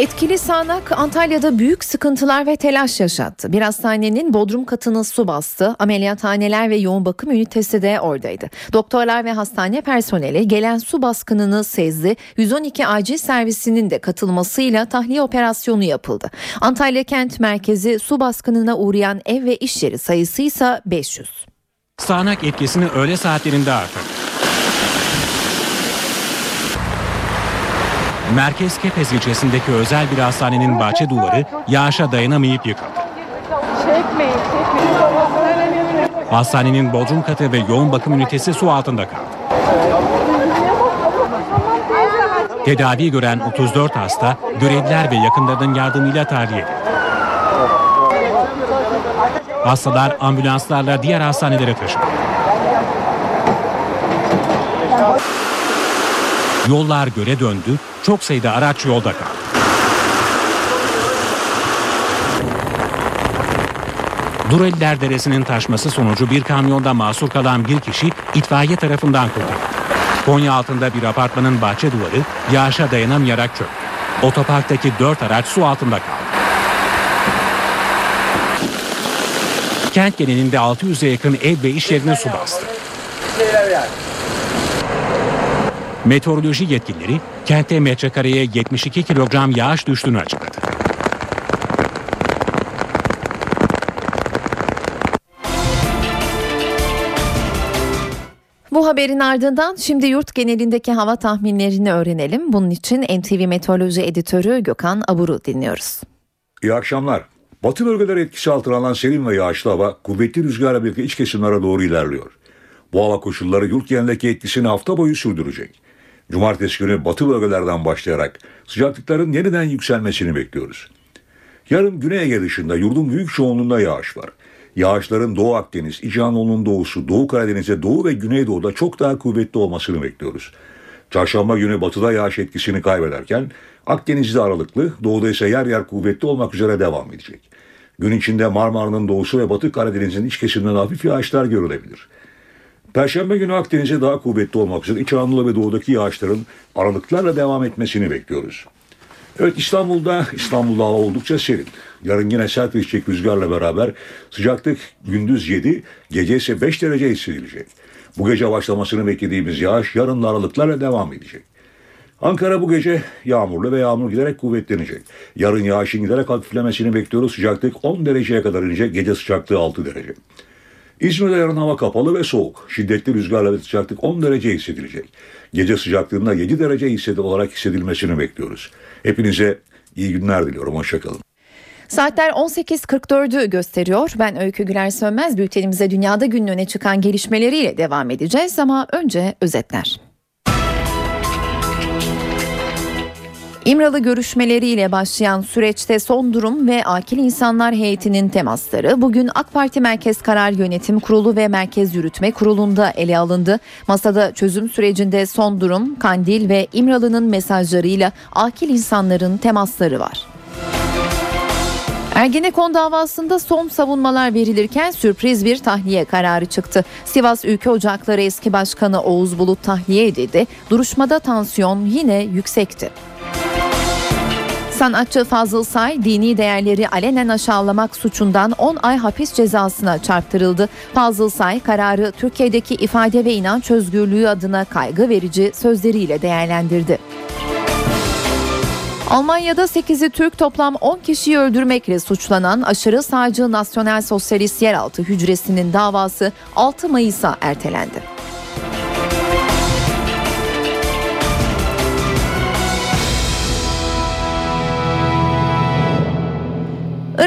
Etkili sağanak Antalya'da büyük sıkıntılar ve telaş yaşattı. Bir hastanenin bodrum katını su bastı. Ameliyathaneler ve yoğun bakım ünitesi de oradaydı. Doktorlar ve hastane personeli gelen su baskınını sezdi. 112 acil servisinin de katılmasıyla tahliye operasyonu yapıldı. Antalya kent merkezi su baskınına uğrayan ev ve iş yeri sayısı ise 500. Sağanak etkisini öğle saatlerinde artırdı. Merkez Kepez ilçesindeki özel bir hastanenin bahçe duvarı yağışa dayanamayıp yıkıldı. Hastanenin bodrum katı ve yoğun bakım ünitesi su altında kaldı. Tedavi gören 34 hasta görevliler ve yakınlarının yardımıyla tahliye edildi. Hastalar ambulanslarla diğer hastanelere taşındı. Yollar göle döndü, çok sayıda araç yolda kaldı. Dureliler Deresi'nin taşması sonucu bir kamyonda mahsur kalan bir kişi itfaiye tarafından kurtarıldı. Konya altında bir apartmanın bahçe duvarı yağışa dayanamayarak çöktü. Otoparktaki dört araç su altında kaldı. Kent genelinde 600'e yakın ev ve iş yerine su bastı. Meteoroloji yetkilileri kentte metrekareye 72 kilogram yağış düştüğünü açıkladı. Bu haberin ardından şimdi yurt genelindeki hava tahminlerini öğrenelim. Bunun için NTV Meteoroloji Editörü Gökhan Abur'u dinliyoruz. İyi akşamlar. Batı bölgeleri etkisi altına alan serin ve yağışlı hava kuvvetli rüzgarla birlikte iç kesimlere doğru ilerliyor. Bu hava koşulları yurt genelindeki etkisini hafta boyu sürdürecek. Cumartesi günü batı bölgelerden başlayarak sıcaklıkların yeniden yükselmesini bekliyoruz. Yarın Güney Ege dışında yurdun büyük çoğunluğunda yağış var. Yağışların Doğu Akdeniz, İç Anadolu'nun doğusu, Doğu Karadeniz'e Doğu ve Güneydoğu'da çok daha kuvvetli olmasını bekliyoruz. Çarşamba günü batıda yağış etkisini kaybederken Akdeniz'de aralıklı, doğuda ise yer yer kuvvetli olmak üzere devam edecek. Gün içinde Marmara'nın doğusu ve Batı Karadeniz'in iç kesimlerinde hafif yağışlar görülebilir. Perşembe günü Akdeniz'e daha kuvvetli olmak üzere İç Anadolu ve Doğu'daki yağışların aralıklarla devam etmesini bekliyoruz. Evet İstanbul'da İstanbul'da hava oldukça serin. Yarın yine sert ve içecek rüzgarla beraber sıcaklık gündüz 7, gece ise 5 derece hissedilecek. Bu gece başlamasını beklediğimiz yağış yarın aralıklarla devam edecek. Ankara bu gece yağmurlu ve yağmur giderek kuvvetlenecek. Yarın yağışın giderek hafiflemesini bekliyoruz. Sıcaklık 10 dereceye kadar inecek, gece sıcaklığı 6 derece. İzmir'de yarın hava kapalı ve soğuk. Şiddetli rüzgarla ve sıcaklık 10 derece hissedilecek. Gece sıcaklığında 7 derece hissedi olarak hissedilmesini bekliyoruz. Hepinize iyi günler diliyorum. Hoşçakalın. Saatler 18.44'ü gösteriyor. Ben Öykü Güler Sönmez. Bültenimize dünyada günün öne çıkan gelişmeleriyle devam edeceğiz ama önce özetler. İmralı görüşmeleriyle başlayan süreçte son durum ve akil insanlar heyetinin temasları bugün AK Parti Merkez Karar Yönetim Kurulu ve Merkez Yürütme Kurulu'nda ele alındı. Masada çözüm sürecinde son durum, Kandil ve İmralı'nın mesajlarıyla akil insanların temasları var. Ergenekon davasında son savunmalar verilirken sürpriz bir tahliye kararı çıktı. Sivas Ülke Ocakları eski başkanı Oğuz Bulut tahliye edildi. Duruşmada tansiyon yine yüksekti. Sanatçı Fazıl Say dini değerleri alenen aşağılamak suçundan 10 ay hapis cezasına çarptırıldı. Fazıl Say kararı Türkiye'deki ifade ve inanç özgürlüğü adına kaygı verici sözleriyle değerlendirdi. Almanya'da 8'i Türk toplam 10 kişiyi öldürmekle suçlanan aşırı sağcı Nasyonel Sosyalist Yeraltı Hücresi'nin davası 6 Mayıs'a ertelendi.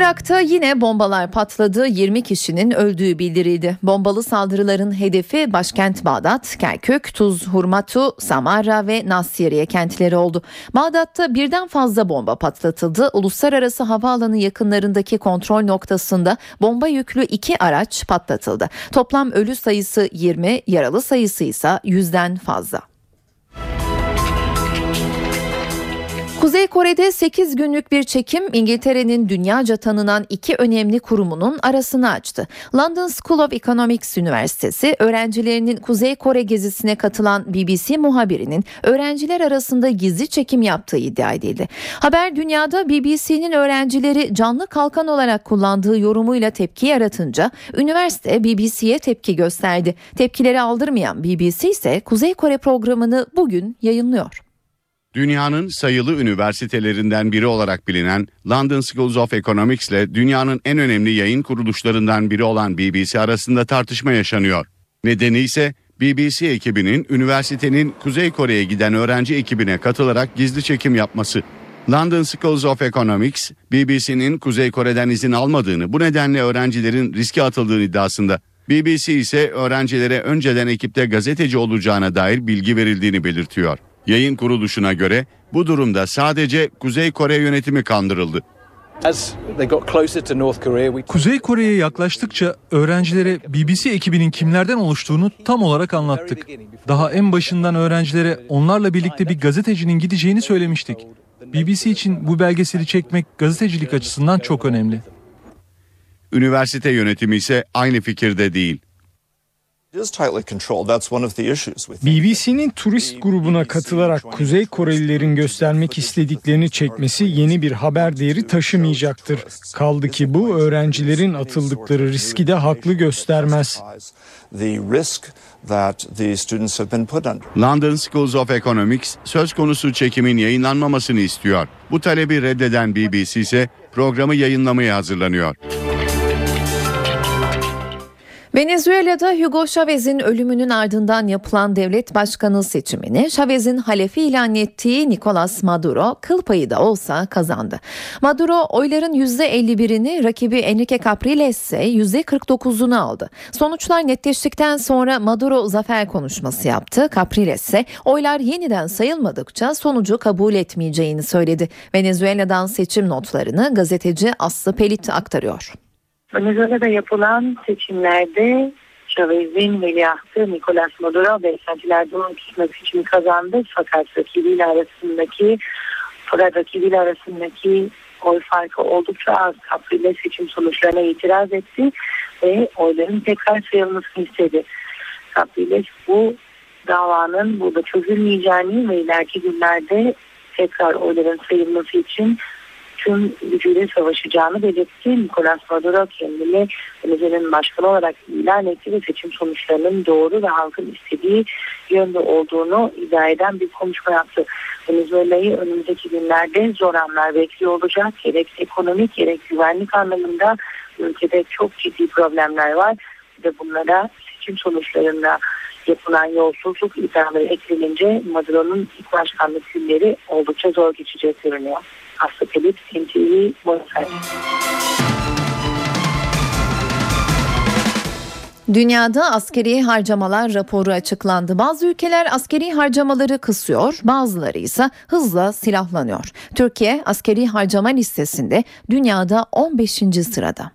Irak'ta yine bombalar patladı. 20 kişinin öldüğü bildirildi. Bombalı saldırıların hedefi başkent Bağdat, Kerkük, Tuz, Hurmatu, Samara ve Nasiriye kentleri oldu. Bağdat'ta birden fazla bomba patlatıldı. Uluslararası havaalanı yakınlarındaki kontrol noktasında bomba yüklü iki araç patlatıldı. Toplam ölü sayısı 20, yaralı sayısı ise 100'den fazla. Kuzey Kore'de 8 günlük bir çekim İngiltere'nin dünyaca tanınan iki önemli kurumunun arasını açtı. London School of Economics Üniversitesi öğrencilerinin Kuzey Kore gezisine katılan BBC muhabirinin öğrenciler arasında gizli çekim yaptığı iddia edildi. Haber dünyada BBC'nin öğrencileri canlı kalkan olarak kullandığı yorumuyla tepki yaratınca üniversite BBC'ye tepki gösterdi. Tepkileri aldırmayan BBC ise Kuzey Kore programını bugün yayınlıyor. Dünyanın sayılı üniversitelerinden biri olarak bilinen London School of Economics ile dünyanın en önemli yayın kuruluşlarından biri olan BBC arasında tartışma yaşanıyor. Nedeni ise BBC ekibinin üniversitenin Kuzey Kore'ye giden öğrenci ekibine katılarak gizli çekim yapması. London School of Economics, BBC'nin Kuzey Kore'den izin almadığını, bu nedenle öğrencilerin riske atıldığını iddiasında. BBC ise öğrencilere önceden ekipte gazeteci olacağına dair bilgi verildiğini belirtiyor. Yayın kuruluşuna göre bu durumda sadece Kuzey Kore yönetimi kandırıldı. Kuzey Kore'ye yaklaştıkça öğrencilere BBC ekibinin kimlerden oluştuğunu tam olarak anlattık. Daha en başından öğrencilere onlarla birlikte bir gazetecinin gideceğini söylemiştik. BBC için bu belgeseli çekmek gazetecilik açısından çok önemli. Üniversite yönetimi ise aynı fikirde değil. BBC'nin turist grubuna katılarak Kuzey Korelilerin göstermek istediklerini çekmesi yeni bir haber değeri taşımayacaktır. Kaldı ki bu öğrencilerin atıldıkları riski de haklı göstermez. London School of Economics söz konusu çekimin yayınlanmamasını istiyor. Bu talebi reddeden BBC ise programı yayınlamaya hazırlanıyor. Venezuela'da Hugo Chavez'in ölümünün ardından yapılan devlet başkanı seçimini Chavez'in halefi ilan ettiği Nicolas Maduro kıl payı da olsa kazandı. Maduro oyların %51'ini rakibi Enrique Capriles ise %49'unu aldı. Sonuçlar netleştikten sonra Maduro zafer konuşması yaptı. Capriles ise oylar yeniden sayılmadıkça sonucu kabul etmeyeceğini söyledi. Venezuela'dan seçim notlarını gazeteci Aslı Pelit aktarıyor. Venezuela'da yapılan seçimlerde Chavez'in veliahtı Nicolas Maduro beklentilerden ötesinde seçimi kazandı. Fakat rakibiyle arasındaki fakat rakibiyle arasındaki oy farkı oldukça az. Capriles seçim sonuçlarına itiraz etti ve oyların tekrar sayılmasını istedi. Capriles bu davanın burada çözülmeyeceğini ve ileriki günlerde tekrar oyların sayılması için tüm gücüyle savaşacağını belirtti. Nicolas Maduro kendini Venezuela'nın başkanı olarak ilan etti ve seçim sonuçlarının doğru ve halkın istediği yönde olduğunu iddia eden bir konuşma yaptı. Venezuela'yı önümüzdeki günlerde zor anlar bekliyor olacak. Gerek ekonomik gerek güvenlik anlamında ülkede çok ciddi problemler var ve bunlara seçim sonuçlarında yapılan yolsuzluk iddiaları eklenince Maduro'nun ilk başkanlık günleri oldukça zor geçecek görünüyor. Aslı Pelit, NTV, Buenos Aires. Dünyada askeri harcamalar raporu açıklandı. Bazı ülkeler askeri harcamaları kısıyor, bazıları ise hızla silahlanıyor. Türkiye askeri harcama listesinde dünyada 15. sırada.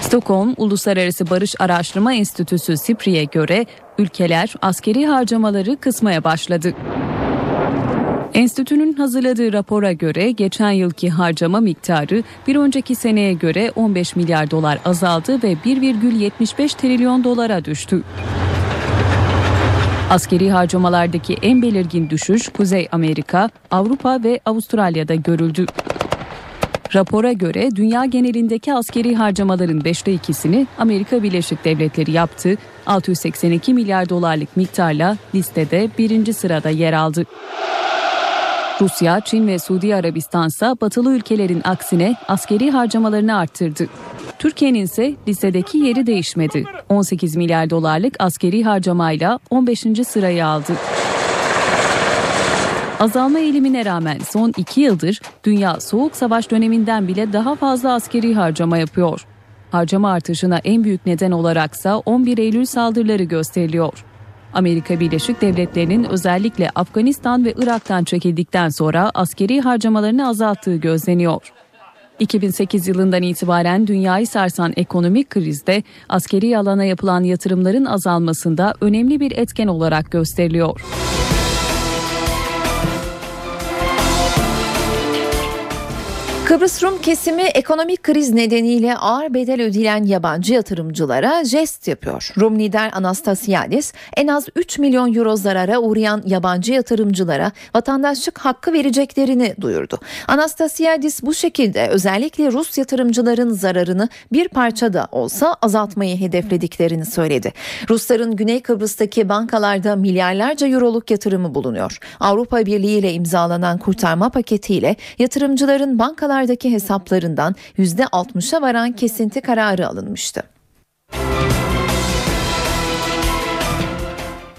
Stockholm Uluslararası Barış Araştırma Enstitüsü SIPRI'ye göre ülkeler askeri harcamaları kısmaya başladı. Enstitünün hazırladığı rapora göre geçen yılki harcama miktarı bir önceki seneye göre 15 milyar dolar azaldı ve 1,75 trilyon dolara düştü. Askeri harcamalardaki en belirgin düşüş Kuzey Amerika, Avrupa ve Avustralya'da görüldü. Rapora göre dünya genelindeki askeri harcamaların 5'te ikisini Amerika Birleşik Devletleri yaptı. 682 milyar dolarlık miktarla listede birinci sırada yer aldı. Rusya, Çin ve Suudi Arabistan ise batılı ülkelerin aksine askeri harcamalarını arttırdı. Türkiye'nin ise listedeki yeri değişmedi. 18 milyar dolarlık askeri harcamayla 15. sırayı aldı. Azalma eğilimine rağmen son iki yıldır dünya soğuk savaş döneminden bile daha fazla askeri harcama yapıyor. Harcama artışına en büyük neden olaraksa 11 Eylül saldırıları gösteriliyor. Amerika Birleşik Devletleri'nin özellikle Afganistan ve Irak'tan çekildikten sonra askeri harcamalarını azalttığı gözleniyor. 2008 yılından itibaren dünyayı sarsan ekonomik krizde askeri alana yapılan yatırımların azalmasında önemli bir etken olarak gösteriliyor. Kıbrıs Rum kesimi ekonomik kriz nedeniyle ağır bedel ödeyen yabancı yatırımcılara jest yapıyor. Rum lider Anastasiadis en az 3 milyon euro zarara uğrayan yabancı yatırımcılara vatandaşlık hakkı vereceklerini duyurdu. Anastasiadis bu şekilde özellikle Rus yatırımcıların zararını bir parça da olsa azaltmayı hedeflediklerini söyledi. Rusların Güney Kıbrıs'taki bankalarda milyarlarca euroluk yatırımı bulunuyor. Avrupa Birliği ile imzalanan kurtarma paketiyle yatırımcıların bankalar bankalardaki hesaplarından %60'a varan kesinti kararı alınmıştı.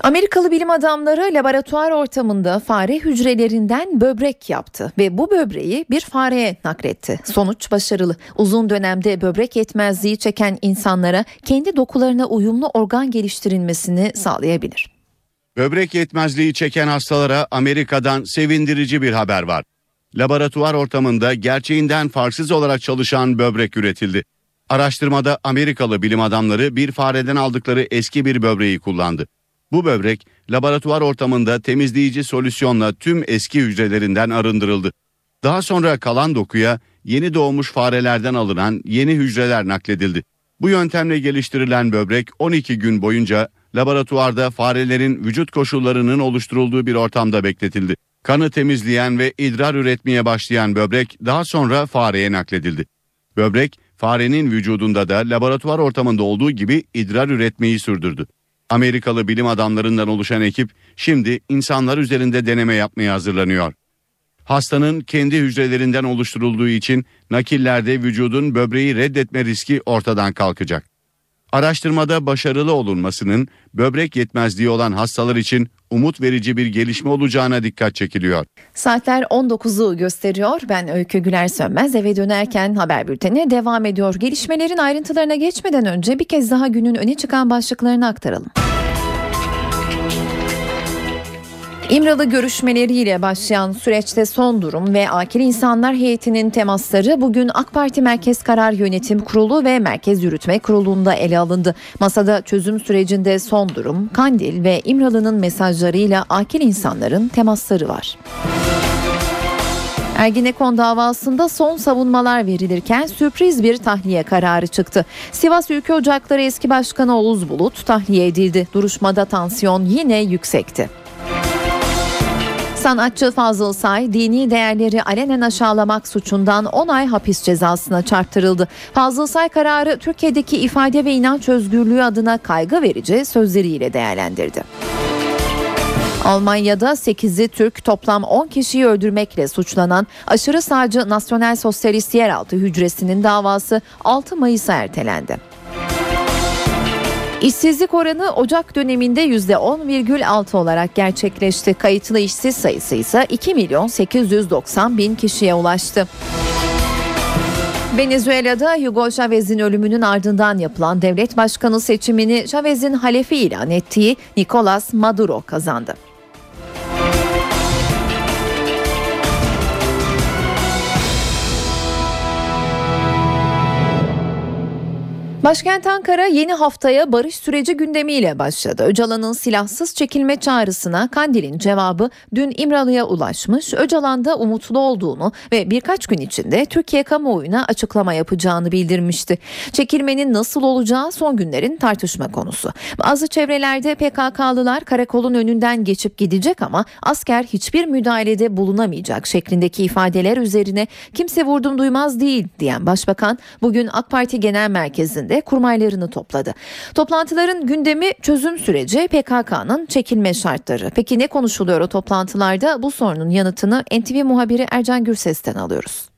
Amerikalı bilim adamları laboratuvar ortamında fare hücrelerinden böbrek yaptı ve bu böbreği bir fareye nakletti. Sonuç başarılı. Uzun dönemde böbrek yetmezliği çeken insanlara kendi dokularına uyumlu organ geliştirilmesini sağlayabilir. Böbrek yetmezliği çeken hastalara Amerika'dan sevindirici bir haber var laboratuvar ortamında gerçeğinden farksız olarak çalışan böbrek üretildi. Araştırmada Amerikalı bilim adamları bir fareden aldıkları eski bir böbreği kullandı. Bu böbrek laboratuvar ortamında temizleyici solüsyonla tüm eski hücrelerinden arındırıldı. Daha sonra kalan dokuya yeni doğmuş farelerden alınan yeni hücreler nakledildi. Bu yöntemle geliştirilen böbrek 12 gün boyunca laboratuvarda farelerin vücut koşullarının oluşturulduğu bir ortamda bekletildi. Kanı temizleyen ve idrar üretmeye başlayan böbrek daha sonra fareye nakledildi. Böbrek farenin vücudunda da laboratuvar ortamında olduğu gibi idrar üretmeyi sürdürdü. Amerikalı bilim adamlarından oluşan ekip şimdi insanlar üzerinde deneme yapmaya hazırlanıyor. Hastanın kendi hücrelerinden oluşturulduğu için nakillerde vücudun böbreği reddetme riski ortadan kalkacak. Araştırmada başarılı olunmasının böbrek yetmezliği olan hastalar için umut verici bir gelişme olacağına dikkat çekiliyor. Saatler 19'u gösteriyor. Ben Öykü Güler Sönmez eve dönerken haber bülteni devam ediyor. Gelişmelerin ayrıntılarına geçmeden önce bir kez daha günün öne çıkan başlıklarını aktaralım. İmralı görüşmeleriyle başlayan süreçte son durum ve Akil İnsanlar Heyeti'nin temasları bugün AK Parti Merkez Karar Yönetim Kurulu ve Merkez Yürütme Kurulu'nda ele alındı. Masada çözüm sürecinde son durum, Kandil ve İmralı'nın mesajlarıyla akil insanların temasları var. Ergenekon davasında son savunmalar verilirken sürpriz bir tahliye kararı çıktı. Sivas Ülke Ocakları eski başkanı Oğuz Bulut tahliye edildi. Duruşmada tansiyon yine yüksekti. Sanatçı Fazıl Say dini değerleri alenen aşağılamak suçundan 10 ay hapis cezasına çarptırıldı. Fazıl Say kararı Türkiye'deki ifade ve inanç özgürlüğü adına kaygı verici sözleriyle değerlendirdi. Almanya'da 8'i Türk toplam 10 kişiyi öldürmekle suçlanan aşırı sağcı Nasyonel Sosyalist Yeraltı Hücresi'nin davası 6 Mayıs'a ertelendi. İşsizlik oranı Ocak döneminde %10,6 olarak gerçekleşti. Kayıtlı işsiz sayısı ise 2 milyon 890 bin kişiye ulaştı. Venezuela'da Hugo Chavez'in ölümünün ardından yapılan devlet başkanı seçimini Chavez'in halefi ilan ettiği Nicolas Maduro kazandı. Başkent Ankara yeni haftaya barış süreci gündemiyle başladı. Öcalan'ın silahsız çekilme çağrısına Kandil'in cevabı dün İmralı'ya ulaşmış. Öcalan da umutlu olduğunu ve birkaç gün içinde Türkiye kamuoyuna açıklama yapacağını bildirmişti. Çekilmenin nasıl olacağı son günlerin tartışma konusu. Bazı çevrelerde PKK'lılar karakolun önünden geçip gidecek ama asker hiçbir müdahalede bulunamayacak şeklindeki ifadeler üzerine kimse vurdum duymaz değil diyen başbakan bugün AK Parti Genel Merkezi'nde kurmaylarını topladı. Toplantıların gündemi çözüm süreci PKK'nın çekilme şartları. Peki ne konuşuluyor o toplantılarda? Bu sorunun yanıtını NTV muhabiri Ercan Gürses'ten alıyoruz.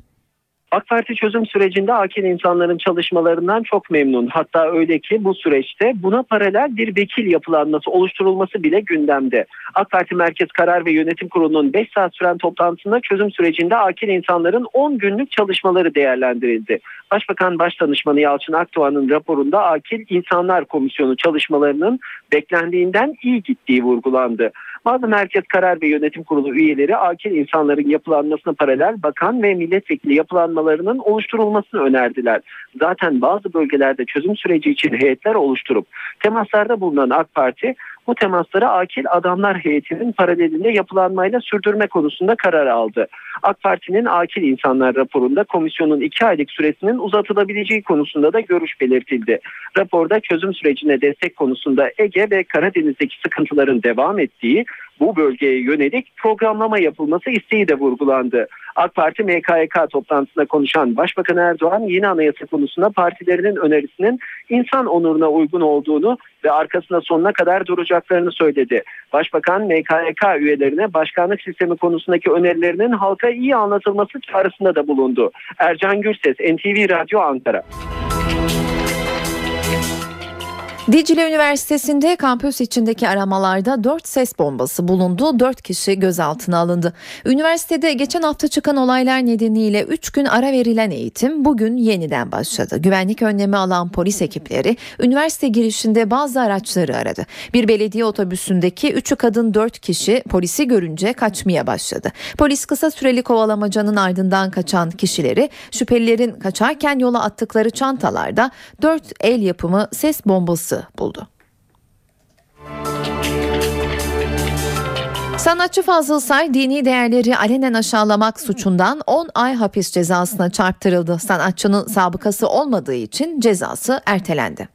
AK Parti çözüm sürecinde akil insanların çalışmalarından çok memnun. Hatta öyle ki bu süreçte buna paralel bir vekil yapılanması oluşturulması bile gündemde. AK Parti Merkez Karar ve Yönetim Kurulu'nun 5 saat süren toplantısında çözüm sürecinde akil insanların 10 günlük çalışmaları değerlendirildi. Başbakan Başdanışmanı Yalçın Akdoğan'ın raporunda Akil İnsanlar Komisyonu çalışmalarının beklendiğinden iyi gittiği vurgulandı. Bazı Merkez Karar ve Yönetim Kurulu üyeleri akil insanların yapılanmasına paralel bakan ve milletvekili yapılanmalarının oluşturulmasını önerdiler. Zaten bazı bölgelerde çözüm süreci için heyetler oluşturup temaslarda bulunan AK Parti bu temasları akil adamlar heyetinin paralelinde yapılanmayla sürdürme konusunda karar aldı. AK Parti'nin akil insanlar raporunda komisyonun iki aylık süresinin uzatılabileceği konusunda da görüş belirtildi. Raporda çözüm sürecine destek konusunda Ege ve Karadeniz'deki sıkıntıların devam ettiği bu bölgeye yönelik programlama yapılması isteği de vurgulandı. AK Parti MKYK toplantısında konuşan Başbakan Erdoğan yeni anayasa konusunda partilerinin önerisinin insan onuruna uygun olduğunu ve arkasında sonuna kadar duracaklarını söyledi. Başbakan MKYK üyelerine başkanlık sistemi konusundaki önerilerinin halka iyi anlatılması çağrısında da bulundu. Ercan Gürses, NTV Radyo Ankara. Dicle Üniversitesi'nde kampüs içindeki aramalarda 4 ses bombası bulundu. 4 kişi gözaltına alındı. Üniversitede geçen hafta çıkan olaylar nedeniyle 3 gün ara verilen eğitim bugün yeniden başladı. Güvenlik önlemi alan polis ekipleri üniversite girişinde bazı araçları aradı. Bir belediye otobüsündeki 3'ü kadın 4 kişi polisi görünce kaçmaya başladı. Polis kısa süreli kovalamacanın ardından kaçan kişileri şüphelilerin kaçarken yola attıkları çantalarda 4 el yapımı ses bombası buldu. Sanatçı Fazıl Say dini değerleri alenen aşağılamak suçundan 10 ay hapis cezasına çarptırıldı. Sanatçının sabıkası olmadığı için cezası ertelendi.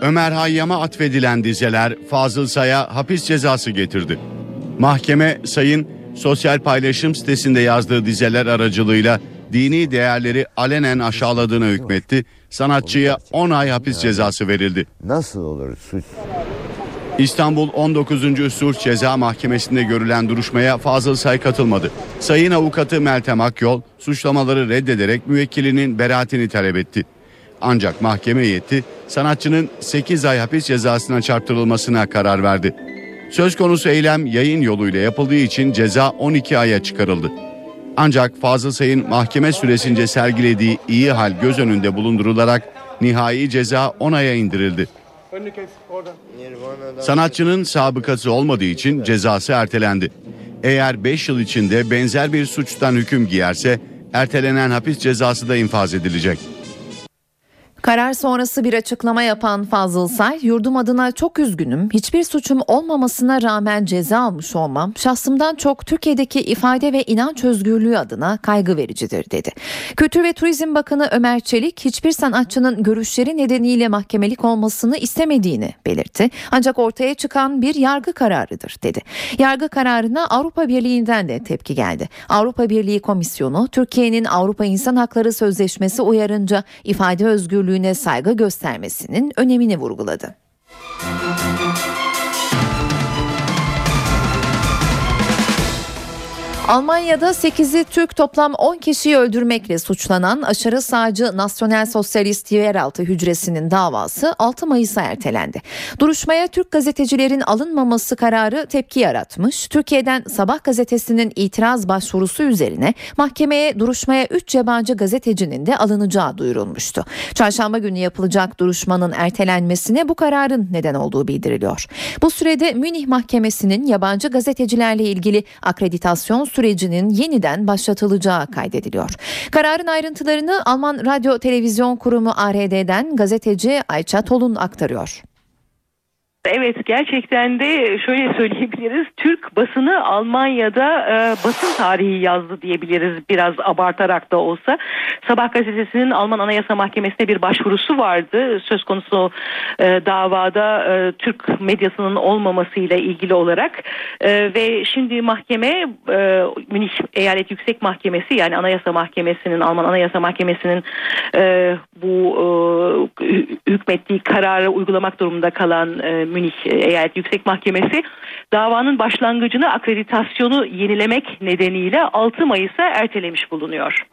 Ömer Hayyam'a atfedilen dizeler Fazıl Say'a hapis cezası getirdi. Mahkeme Say'ın sosyal paylaşım sitesinde yazdığı dizeler aracılığıyla dini değerleri alenen aşağıladığına hükmetti. Sanatçıya 10 ay hapis cezası verildi. Nasıl olur suç? İstanbul 19. Sulh Ceza Mahkemesi'nde görülen duruşmaya Fazıl Say katılmadı. Sayın avukatı Meltem Akyol suçlamaları reddederek müvekkilinin beraatini talep etti. Ancak mahkeme heyeti sanatçının 8 ay hapis cezasına çarptırılmasına karar verdi. Söz konusu eylem yayın yoluyla yapıldığı için ceza 12 aya çıkarıldı. Ancak Fazıl Say'ın mahkeme süresince sergilediği iyi hal göz önünde bulundurularak nihai ceza 10 aya indirildi. Sanatçının sabıkası olmadığı için cezası ertelendi. Eğer 5 yıl içinde benzer bir suçtan hüküm giyerse ertelenen hapis cezası da infaz edilecek. Karar sonrası bir açıklama yapan Fazıl Say, yurdum adına çok üzgünüm. Hiçbir suçum olmamasına rağmen ceza almış olmam şahsımdan çok Türkiye'deki ifade ve inanç özgürlüğü adına kaygı vericidir dedi. Kültür ve Turizm Bakanı Ömer Çelik hiçbir sanatçının görüşleri nedeniyle mahkemelik olmasını istemediğini belirtti. Ancak ortaya çıkan bir yargı kararıdır dedi. Yargı kararına Avrupa Birliği'nden de tepki geldi. Avrupa Birliği Komisyonu Türkiye'nin Avrupa İnsan Hakları Sözleşmesi uyarınca ifade özgürlüğü özgürlüğüne saygı göstermesinin önemini vurguladı. Almanya'da 8'i Türk toplam 10 kişiyi öldürmekle suçlanan aşırı sağcı Nasyonel Sosyalist Yeraltı Hücresi'nin davası 6 Mayıs'a ertelendi. Duruşmaya Türk gazetecilerin alınmaması kararı tepki yaratmış. Türkiye'den Sabah gazetesinin itiraz başvurusu üzerine mahkemeye duruşmaya 3 yabancı gazetecinin de alınacağı duyurulmuştu. Çarşamba günü yapılacak duruşmanın ertelenmesine bu kararın neden olduğu bildiriliyor. Bu sürede Münih Mahkemesi'nin yabancı gazetecilerle ilgili akreditasyon sürecinin yeniden başlatılacağı kaydediliyor. Kararın ayrıntılarını Alman Radyo Televizyon Kurumu ARD'den gazeteci Ayça Tolun aktarıyor. Evet gerçekten de şöyle söyleyebiliriz. Türk basını Almanya'da e, basın tarihi yazdı diyebiliriz biraz abartarak da olsa. Sabah gazetesinin Alman Anayasa Mahkemesi'ne bir başvurusu vardı. Söz konusu e, davada e, Türk medyasının olmamasıyla ilgili olarak. E, ve şimdi mahkeme e, Münih Eyalet Yüksek Mahkemesi yani Anayasa Mahkemesi'nin Alman Anayasa Mahkemesi'nin e, bu e, hükmettiği kararı uygulamak durumunda kalan e, Münih Eyalet Yüksek Mahkemesi davanın başlangıcını akreditasyonu yenilemek nedeniyle 6 Mayıs'a ertelemiş bulunuyor.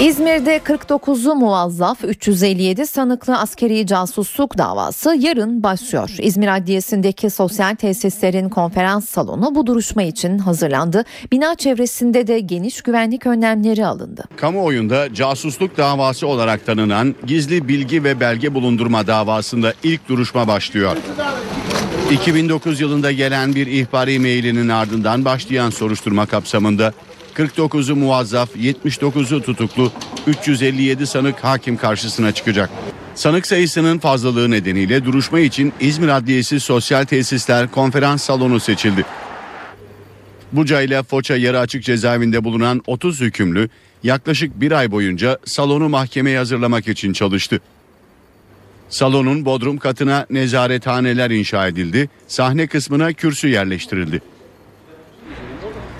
İzmir'de 49'u muvazzaf 357 sanıklı askeri casusluk davası yarın başlıyor. İzmir Adliyesi'ndeki sosyal tesislerin konferans salonu bu duruşma için hazırlandı. Bina çevresinde de geniş güvenlik önlemleri alındı. Kamuoyunda casusluk davası olarak tanınan gizli bilgi ve belge bulundurma davasında ilk duruşma başlıyor. 2009 yılında gelen bir ihbari mailinin ardından başlayan soruşturma kapsamında 49'u muvazzaf, 79'u tutuklu, 357 sanık hakim karşısına çıkacak. Sanık sayısının fazlalığı nedeniyle duruşma için İzmir Adliyesi Sosyal Tesisler Konferans Salonu seçildi. Buca ile Foça yarı açık cezaevinde bulunan 30 hükümlü yaklaşık bir ay boyunca salonu mahkemeye hazırlamak için çalıştı. Salonun bodrum katına nezarethaneler inşa edildi, sahne kısmına kürsü yerleştirildi.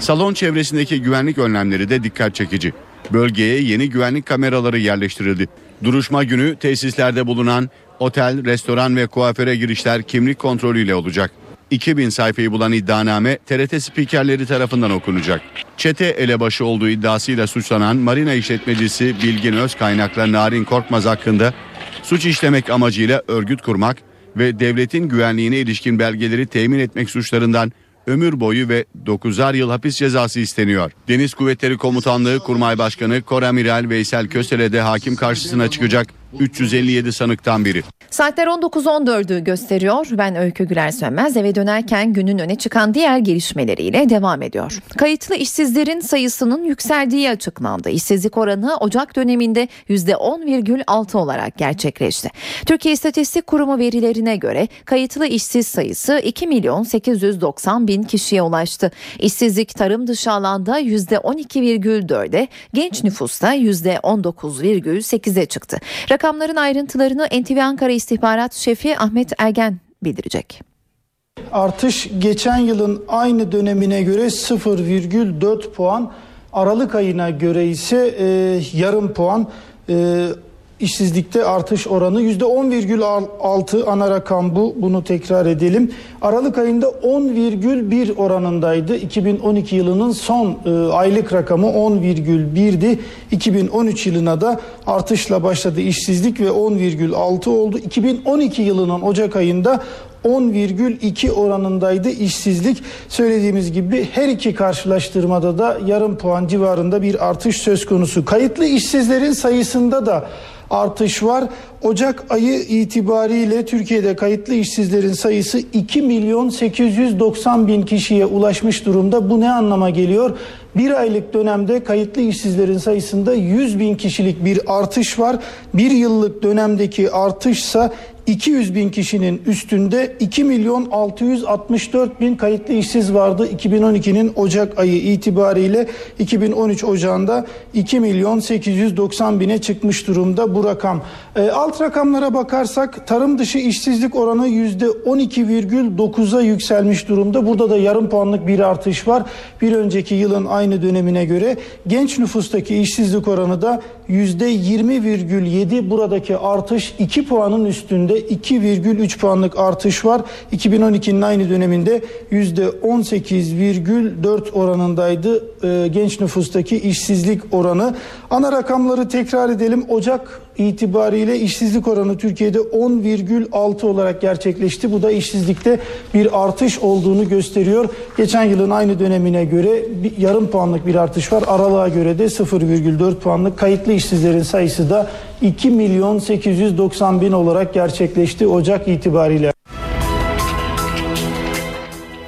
Salon çevresindeki güvenlik önlemleri de dikkat çekici. Bölgeye yeni güvenlik kameraları yerleştirildi. Duruşma günü tesislerde bulunan otel, restoran ve kuaföre girişler kimlik kontrolüyle olacak. 2000 sayfayı bulan iddianame TRT spikerleri tarafından okunacak. Çete elebaşı olduğu iddiasıyla suçlanan marina işletmecisi Bilgin Özkaynak'la Narin Korkmaz hakkında suç işlemek amacıyla örgüt kurmak ve devletin güvenliğine ilişkin belgeleri temin etmek suçlarından ömür boyu ve 9'ar yıl hapis cezası isteniyor. Deniz Kuvvetleri Komutanlığı Kurmay Başkanı Koramiral Veysel Kösele de hakim karşısına çıkacak 357 sanıktan biri. Saatler 19.14'ü gösteriyor. Ben Öykü Güler Sönmez eve dönerken günün öne çıkan diğer gelişmeleriyle devam ediyor. Kayıtlı işsizlerin sayısının yükseldiği açıklandı. İşsizlik oranı Ocak döneminde %10,6 olarak gerçekleşti. Türkiye İstatistik Kurumu verilerine göre kayıtlı işsiz sayısı 2 milyon 890 bin kişiye ulaştı. İşsizlik tarım dışı alanda %12,4'e, genç nüfusta %19,8'e çıktı. Rakamların ayrıntılarını NTV Ankara İstihbarat Şefi Ahmet Ergen bildirecek. Artış geçen yılın aynı dönemine göre 0,4 puan, Aralık ayına göre ise e, yarım puan e, işsizlikte artış oranı %10,6 ana rakam bu. Bunu tekrar edelim. Aralık ayında 10,1 oranındaydı. 2012 yılının son e, aylık rakamı 10,1'di. 2013 yılına da artışla başladı işsizlik ve 10,6 oldu. 2012 yılının Ocak ayında 10,2 oranındaydı işsizlik. Söylediğimiz gibi her iki karşılaştırmada da yarım puan civarında bir artış söz konusu. Kayıtlı işsizlerin sayısında da artış var. Ocak ayı itibariyle Türkiye'de kayıtlı işsizlerin sayısı 2 milyon 890 bin kişiye ulaşmış durumda. Bu ne anlama geliyor? Bir aylık dönemde kayıtlı işsizlerin sayısında 100 bin kişilik bir artış var. Bir yıllık dönemdeki artışsa 200 bin kişinin üstünde 2 milyon 664 bin kayıtlı işsiz vardı 2012'nin Ocak ayı itibariyle 2013 Ocağında 2 milyon 890 bine çıkmış durumda bu rakam. E, alt rakamlara bakarsak tarım dışı işsizlik oranı %12,9'a yükselmiş durumda. Burada da yarım puanlık bir artış var. Bir önceki yılın aynı dönemine göre genç nüfustaki işsizlik oranı da %20,7 buradaki artış 2 puanın üstünde 2,3 puanlık artış var. 2012'nin aynı döneminde %18,4 oranındaydı e, genç nüfustaki işsizlik oranı. Ana rakamları tekrar edelim. Ocak itibariyle işsizlik oranı Türkiye'de 10,6 olarak gerçekleşti. Bu da işsizlikte bir artış olduğunu gösteriyor. Geçen yılın aynı dönemine göre bir yarım puanlık bir artış var. Aralığa göre de 0,4 puanlık kayıtlı işsizlerin sayısı da 2 milyon 890 bin olarak gerçekleşti Ocak itibariyle.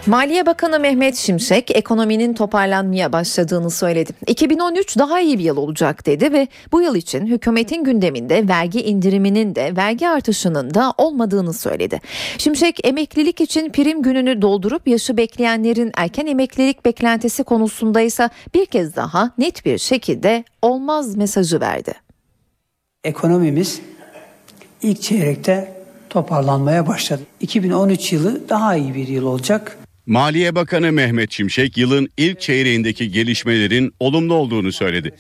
Maliye Bakanı Mehmet Şimşek ekonominin toparlanmaya başladığını söyledi. 2013 daha iyi bir yıl olacak dedi ve bu yıl için hükümetin gündeminde vergi indiriminin de vergi artışının da olmadığını söyledi. Şimşek emeklilik için prim gününü doldurup yaşı bekleyenlerin erken emeklilik beklentisi konusunda ise bir kez daha net bir şekilde olmaz mesajı verdi. Ekonomimiz ilk çeyrekte toparlanmaya başladı. 2013 yılı daha iyi bir yıl olacak. Maliye Bakanı Mehmet Şimşek yılın ilk çeyreğindeki gelişmelerin olumlu olduğunu söyledi.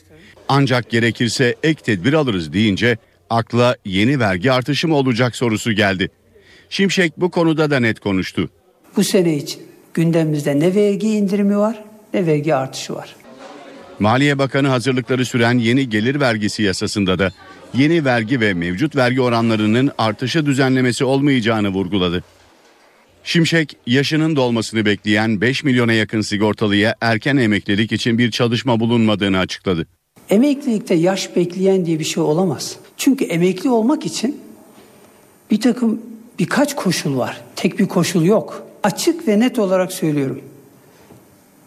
Ancak gerekirse ek tedbir alırız deyince akla yeni vergi artışı mı olacak sorusu geldi. Şimşek bu konuda da net konuştu. Bu sene için gündemimizde ne vergi indirimi var ne vergi artışı var. Maliye Bakanı hazırlıkları süren yeni gelir vergisi yasasında da yeni vergi ve mevcut vergi oranlarının artışı düzenlemesi olmayacağını vurguladı. Şimşek yaşının dolmasını bekleyen 5 milyona yakın sigortalıya erken emeklilik için bir çalışma bulunmadığını açıkladı. Emeklilikte yaş bekleyen diye bir şey olamaz. Çünkü emekli olmak için bir takım birkaç koşul var. Tek bir koşul yok. Açık ve net olarak söylüyorum.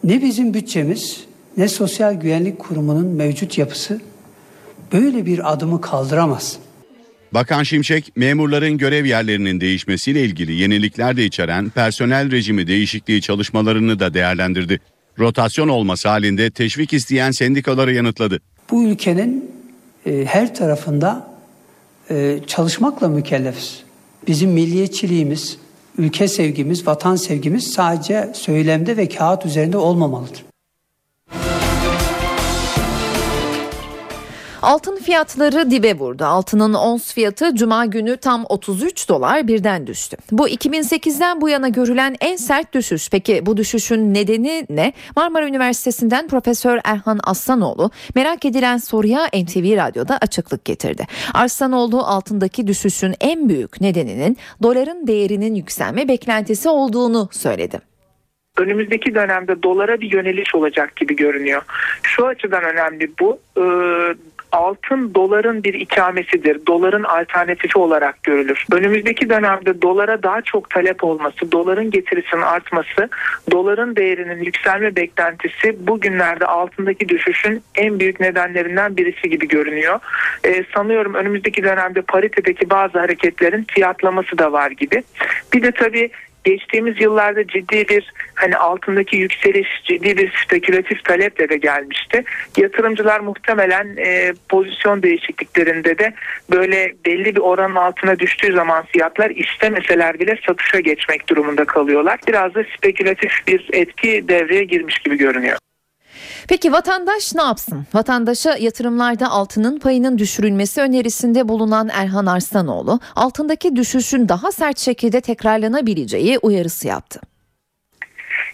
Ne bizim bütçemiz ne Sosyal Güvenlik Kurumu'nun mevcut yapısı böyle bir adımı kaldıramaz. Bakan Şimşek, memurların görev yerlerinin değişmesiyle ilgili yenilikler de içeren personel rejimi değişikliği çalışmalarını da değerlendirdi. Rotasyon olması halinde teşvik isteyen sendikaları yanıtladı. Bu ülkenin e, her tarafında e, çalışmakla mükellefiz. Bizim milliyetçiliğimiz, ülke sevgimiz, vatan sevgimiz sadece söylemde ve kağıt üzerinde olmamalıdır. Altın fiyatları dibe vurdu. Altının ons fiyatı cuma günü tam 33 dolar birden düştü. Bu 2008'den bu yana görülen en sert düşüş. Peki bu düşüşün nedeni ne? Marmara Üniversitesi'nden Profesör Erhan Aslanoğlu merak edilen soruya NTV Radyo'da açıklık getirdi. Aslanoğlu altındaki düşüşün en büyük nedeninin doların değerinin yükselme beklentisi olduğunu söyledi önümüzdeki dönemde dolara bir yöneliş olacak gibi görünüyor. Şu açıdan önemli bu. Ee, altın doların bir ikamesidir. Doların alternatifi olarak görülür. Önümüzdeki dönemde dolara daha çok talep olması, doların getirisinin artması, doların değerinin yükselme beklentisi bugünlerde altındaki düşüşün en büyük nedenlerinden birisi gibi görünüyor. Ee, sanıyorum önümüzdeki dönemde paritedeki bazı hareketlerin fiyatlaması da var gibi. Bir de tabii geçtiğimiz yıllarda ciddi bir hani altındaki yükseliş ciddi bir spekülatif taleple de gelmişti. Yatırımcılar muhtemelen e, pozisyon değişikliklerinde de böyle belli bir oranın altına düştüğü zaman fiyatlar istemeseler bile satışa geçmek durumunda kalıyorlar. Biraz da spekülatif bir etki devreye girmiş gibi görünüyor. Peki vatandaş ne yapsın? Vatandaşa yatırımlarda altının payının düşürülmesi önerisinde bulunan Erhan Arslanoğlu altındaki düşüşün daha sert şekilde tekrarlanabileceği uyarısı yaptı.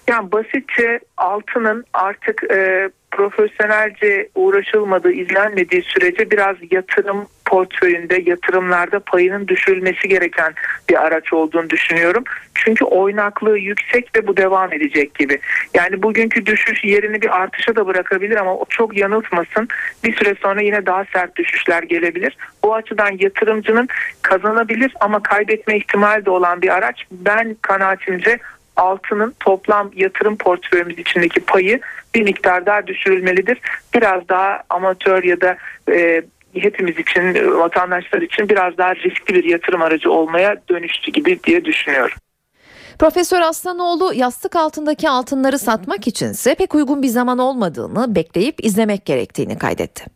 Yani basitçe altının artık e, profesyonelce uğraşılmadığı, izlenmediği sürece biraz yatırım portföyünde, yatırımlarda payının düşürülmesi gereken bir araç olduğunu düşünüyorum. Çünkü oynaklığı yüksek ve bu devam edecek gibi. Yani bugünkü düşüş yerini bir artışa da bırakabilir ama çok yanıltmasın. Bir süre sonra yine daha sert düşüşler gelebilir. O açıdan yatırımcının kazanabilir ama kaybetme ihtimali de olan bir araç. Ben kanaatimce altının toplam yatırım portföyümüz içindeki payı bir miktar daha düşürülmelidir. Biraz daha amatör ya da e, hepimiz için vatandaşlar için biraz daha riskli bir yatırım aracı olmaya dönüştü gibi diye düşünüyorum. Profesör Aslanoğlu yastık altındaki altınları satmak içinse pek uygun bir zaman olmadığını bekleyip izlemek gerektiğini kaydetti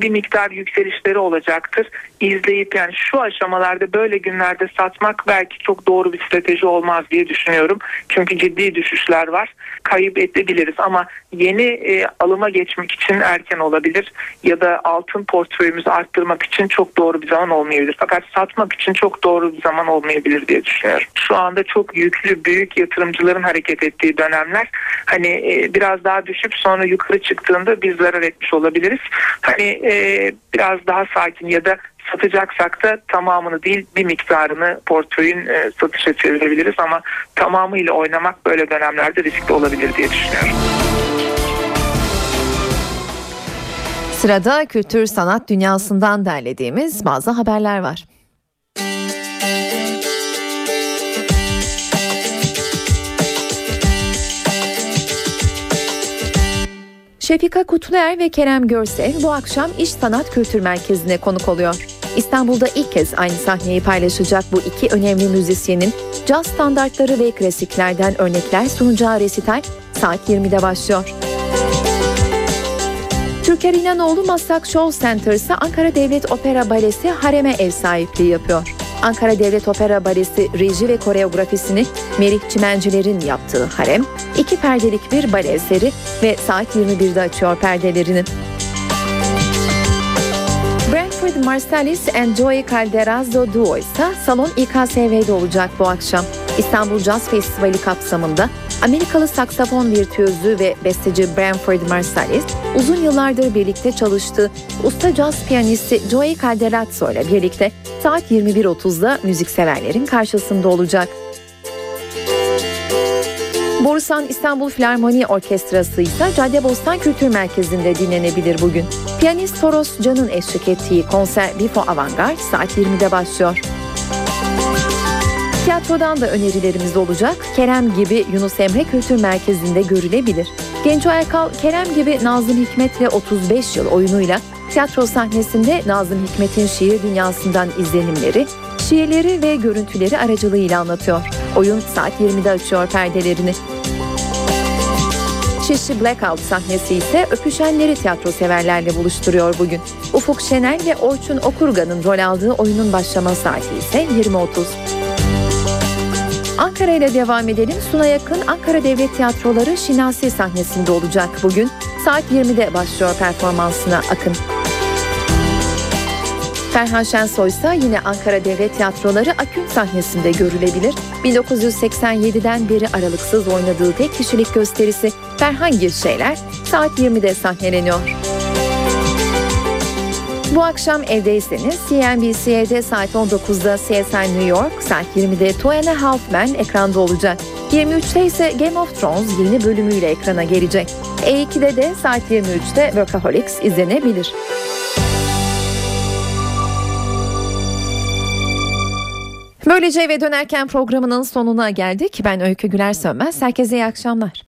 bir miktar yükselişleri olacaktır. İzleyip yani şu aşamalarda böyle günlerde satmak belki çok doğru bir strateji olmaz diye düşünüyorum. Çünkü ciddi düşüşler var. Kayıp edebiliriz ama yeni e, alıma geçmek için erken olabilir ya da altın portföyümüzü arttırmak için çok doğru bir zaman olmayabilir. Fakat satmak için çok doğru bir zaman olmayabilir diye düşünüyorum. Şu anda çok yüklü büyük yatırımcıların hareket ettiği dönemler hani e, biraz daha düşüp sonra yukarı çıktığında biz zarar etmiş olabiliriz. Hani e, biraz daha sakin ya da satacaksak da tamamını değil bir miktarını portföyün e, satışa çevirebiliriz ama tamamıyla oynamak böyle dönemlerde riskli olabilir diye düşünüyorum. Sırada kültür sanat dünyasından derlediğimiz bazı haberler var. Şefika Kutluer ve Kerem Görsev bu akşam İş Sanat Kültür Merkezi'ne konuk oluyor. İstanbul'da ilk kez aynı sahneyi paylaşacak bu iki önemli müzisyenin caz standartları ve klasiklerden örnekler sunacağı resital saat 20'de başlıyor. Türker İnanoğlu Maslak Show Center'sa Ankara Devlet Opera Balesi Harem'e ev sahipliği yapıyor. Ankara Devlet Opera Balesi reji ve koreografisini Merih Çimenciler'in yaptığı Harem, iki perdelik bir bale eseri ve saat 21'de açıyor perdelerini. Brentford Marsalis and Joey Calderazzo Duo ise salon İKSV'de olacak bu akşam. İstanbul Jazz Festivali kapsamında Amerikalı saksafon virtüözü ve besteci Branford Marsalis uzun yıllardır birlikte çalıştığı usta caz piyanisti Joey Calderazzo ile birlikte saat 21.30'da müzikseverlerin karşısında olacak. Borusan İstanbul Filarmoni Orkestrası ise Caddebostan Kültür Merkezi'nde dinlenebilir bugün. Piyanist Toros Can'ın eşlik ettiği konser Bifo Avantgard saat 20'de başlıyor. Tiyatrodan da önerilerimiz olacak. Kerem gibi Yunus Emre Kültür Merkezi'nde görülebilir. Genco Erkal, Kerem gibi Nazım Hikmet'le 35 yıl oyunuyla tiyatro sahnesinde Nazım Hikmet'in şiir dünyasından izlenimleri, şiirleri ve görüntüleri aracılığıyla anlatıyor. Oyun saat 20'de açıyor perdelerini. Şişli Blackout sahnesi ise öpüşenleri tiyatro severlerle buluşturuyor bugün. Ufuk Şener ve Orçun Okurgan'ın rol aldığı oyunun başlama saati ise 20.30. Ankara ile devam edelim. Suna yakın Ankara Devlet Tiyatroları Şinasi sahnesinde olacak bugün. Saat 20'de başlıyor performansına Akın. Ferhan Şensoy ise yine Ankara Devlet Tiyatroları Akün sahnesinde görülebilir. 1987'den beri aralıksız oynadığı tek kişilik gösterisi Ferhan Girşeyler saat 20'de sahneleniyor. Bu akşam evdeyseniz CNBC'de saat 19'da CSI New York, saat 20'de Two and ekranda olacak. 23'te ise Game of Thrones yeni bölümüyle ekrana gelecek. E2'de de saat 23'te Workaholics izlenebilir. Böylece eve dönerken programının sonuna geldik. Ben Öykü Güler Sönmez. Herkese iyi akşamlar.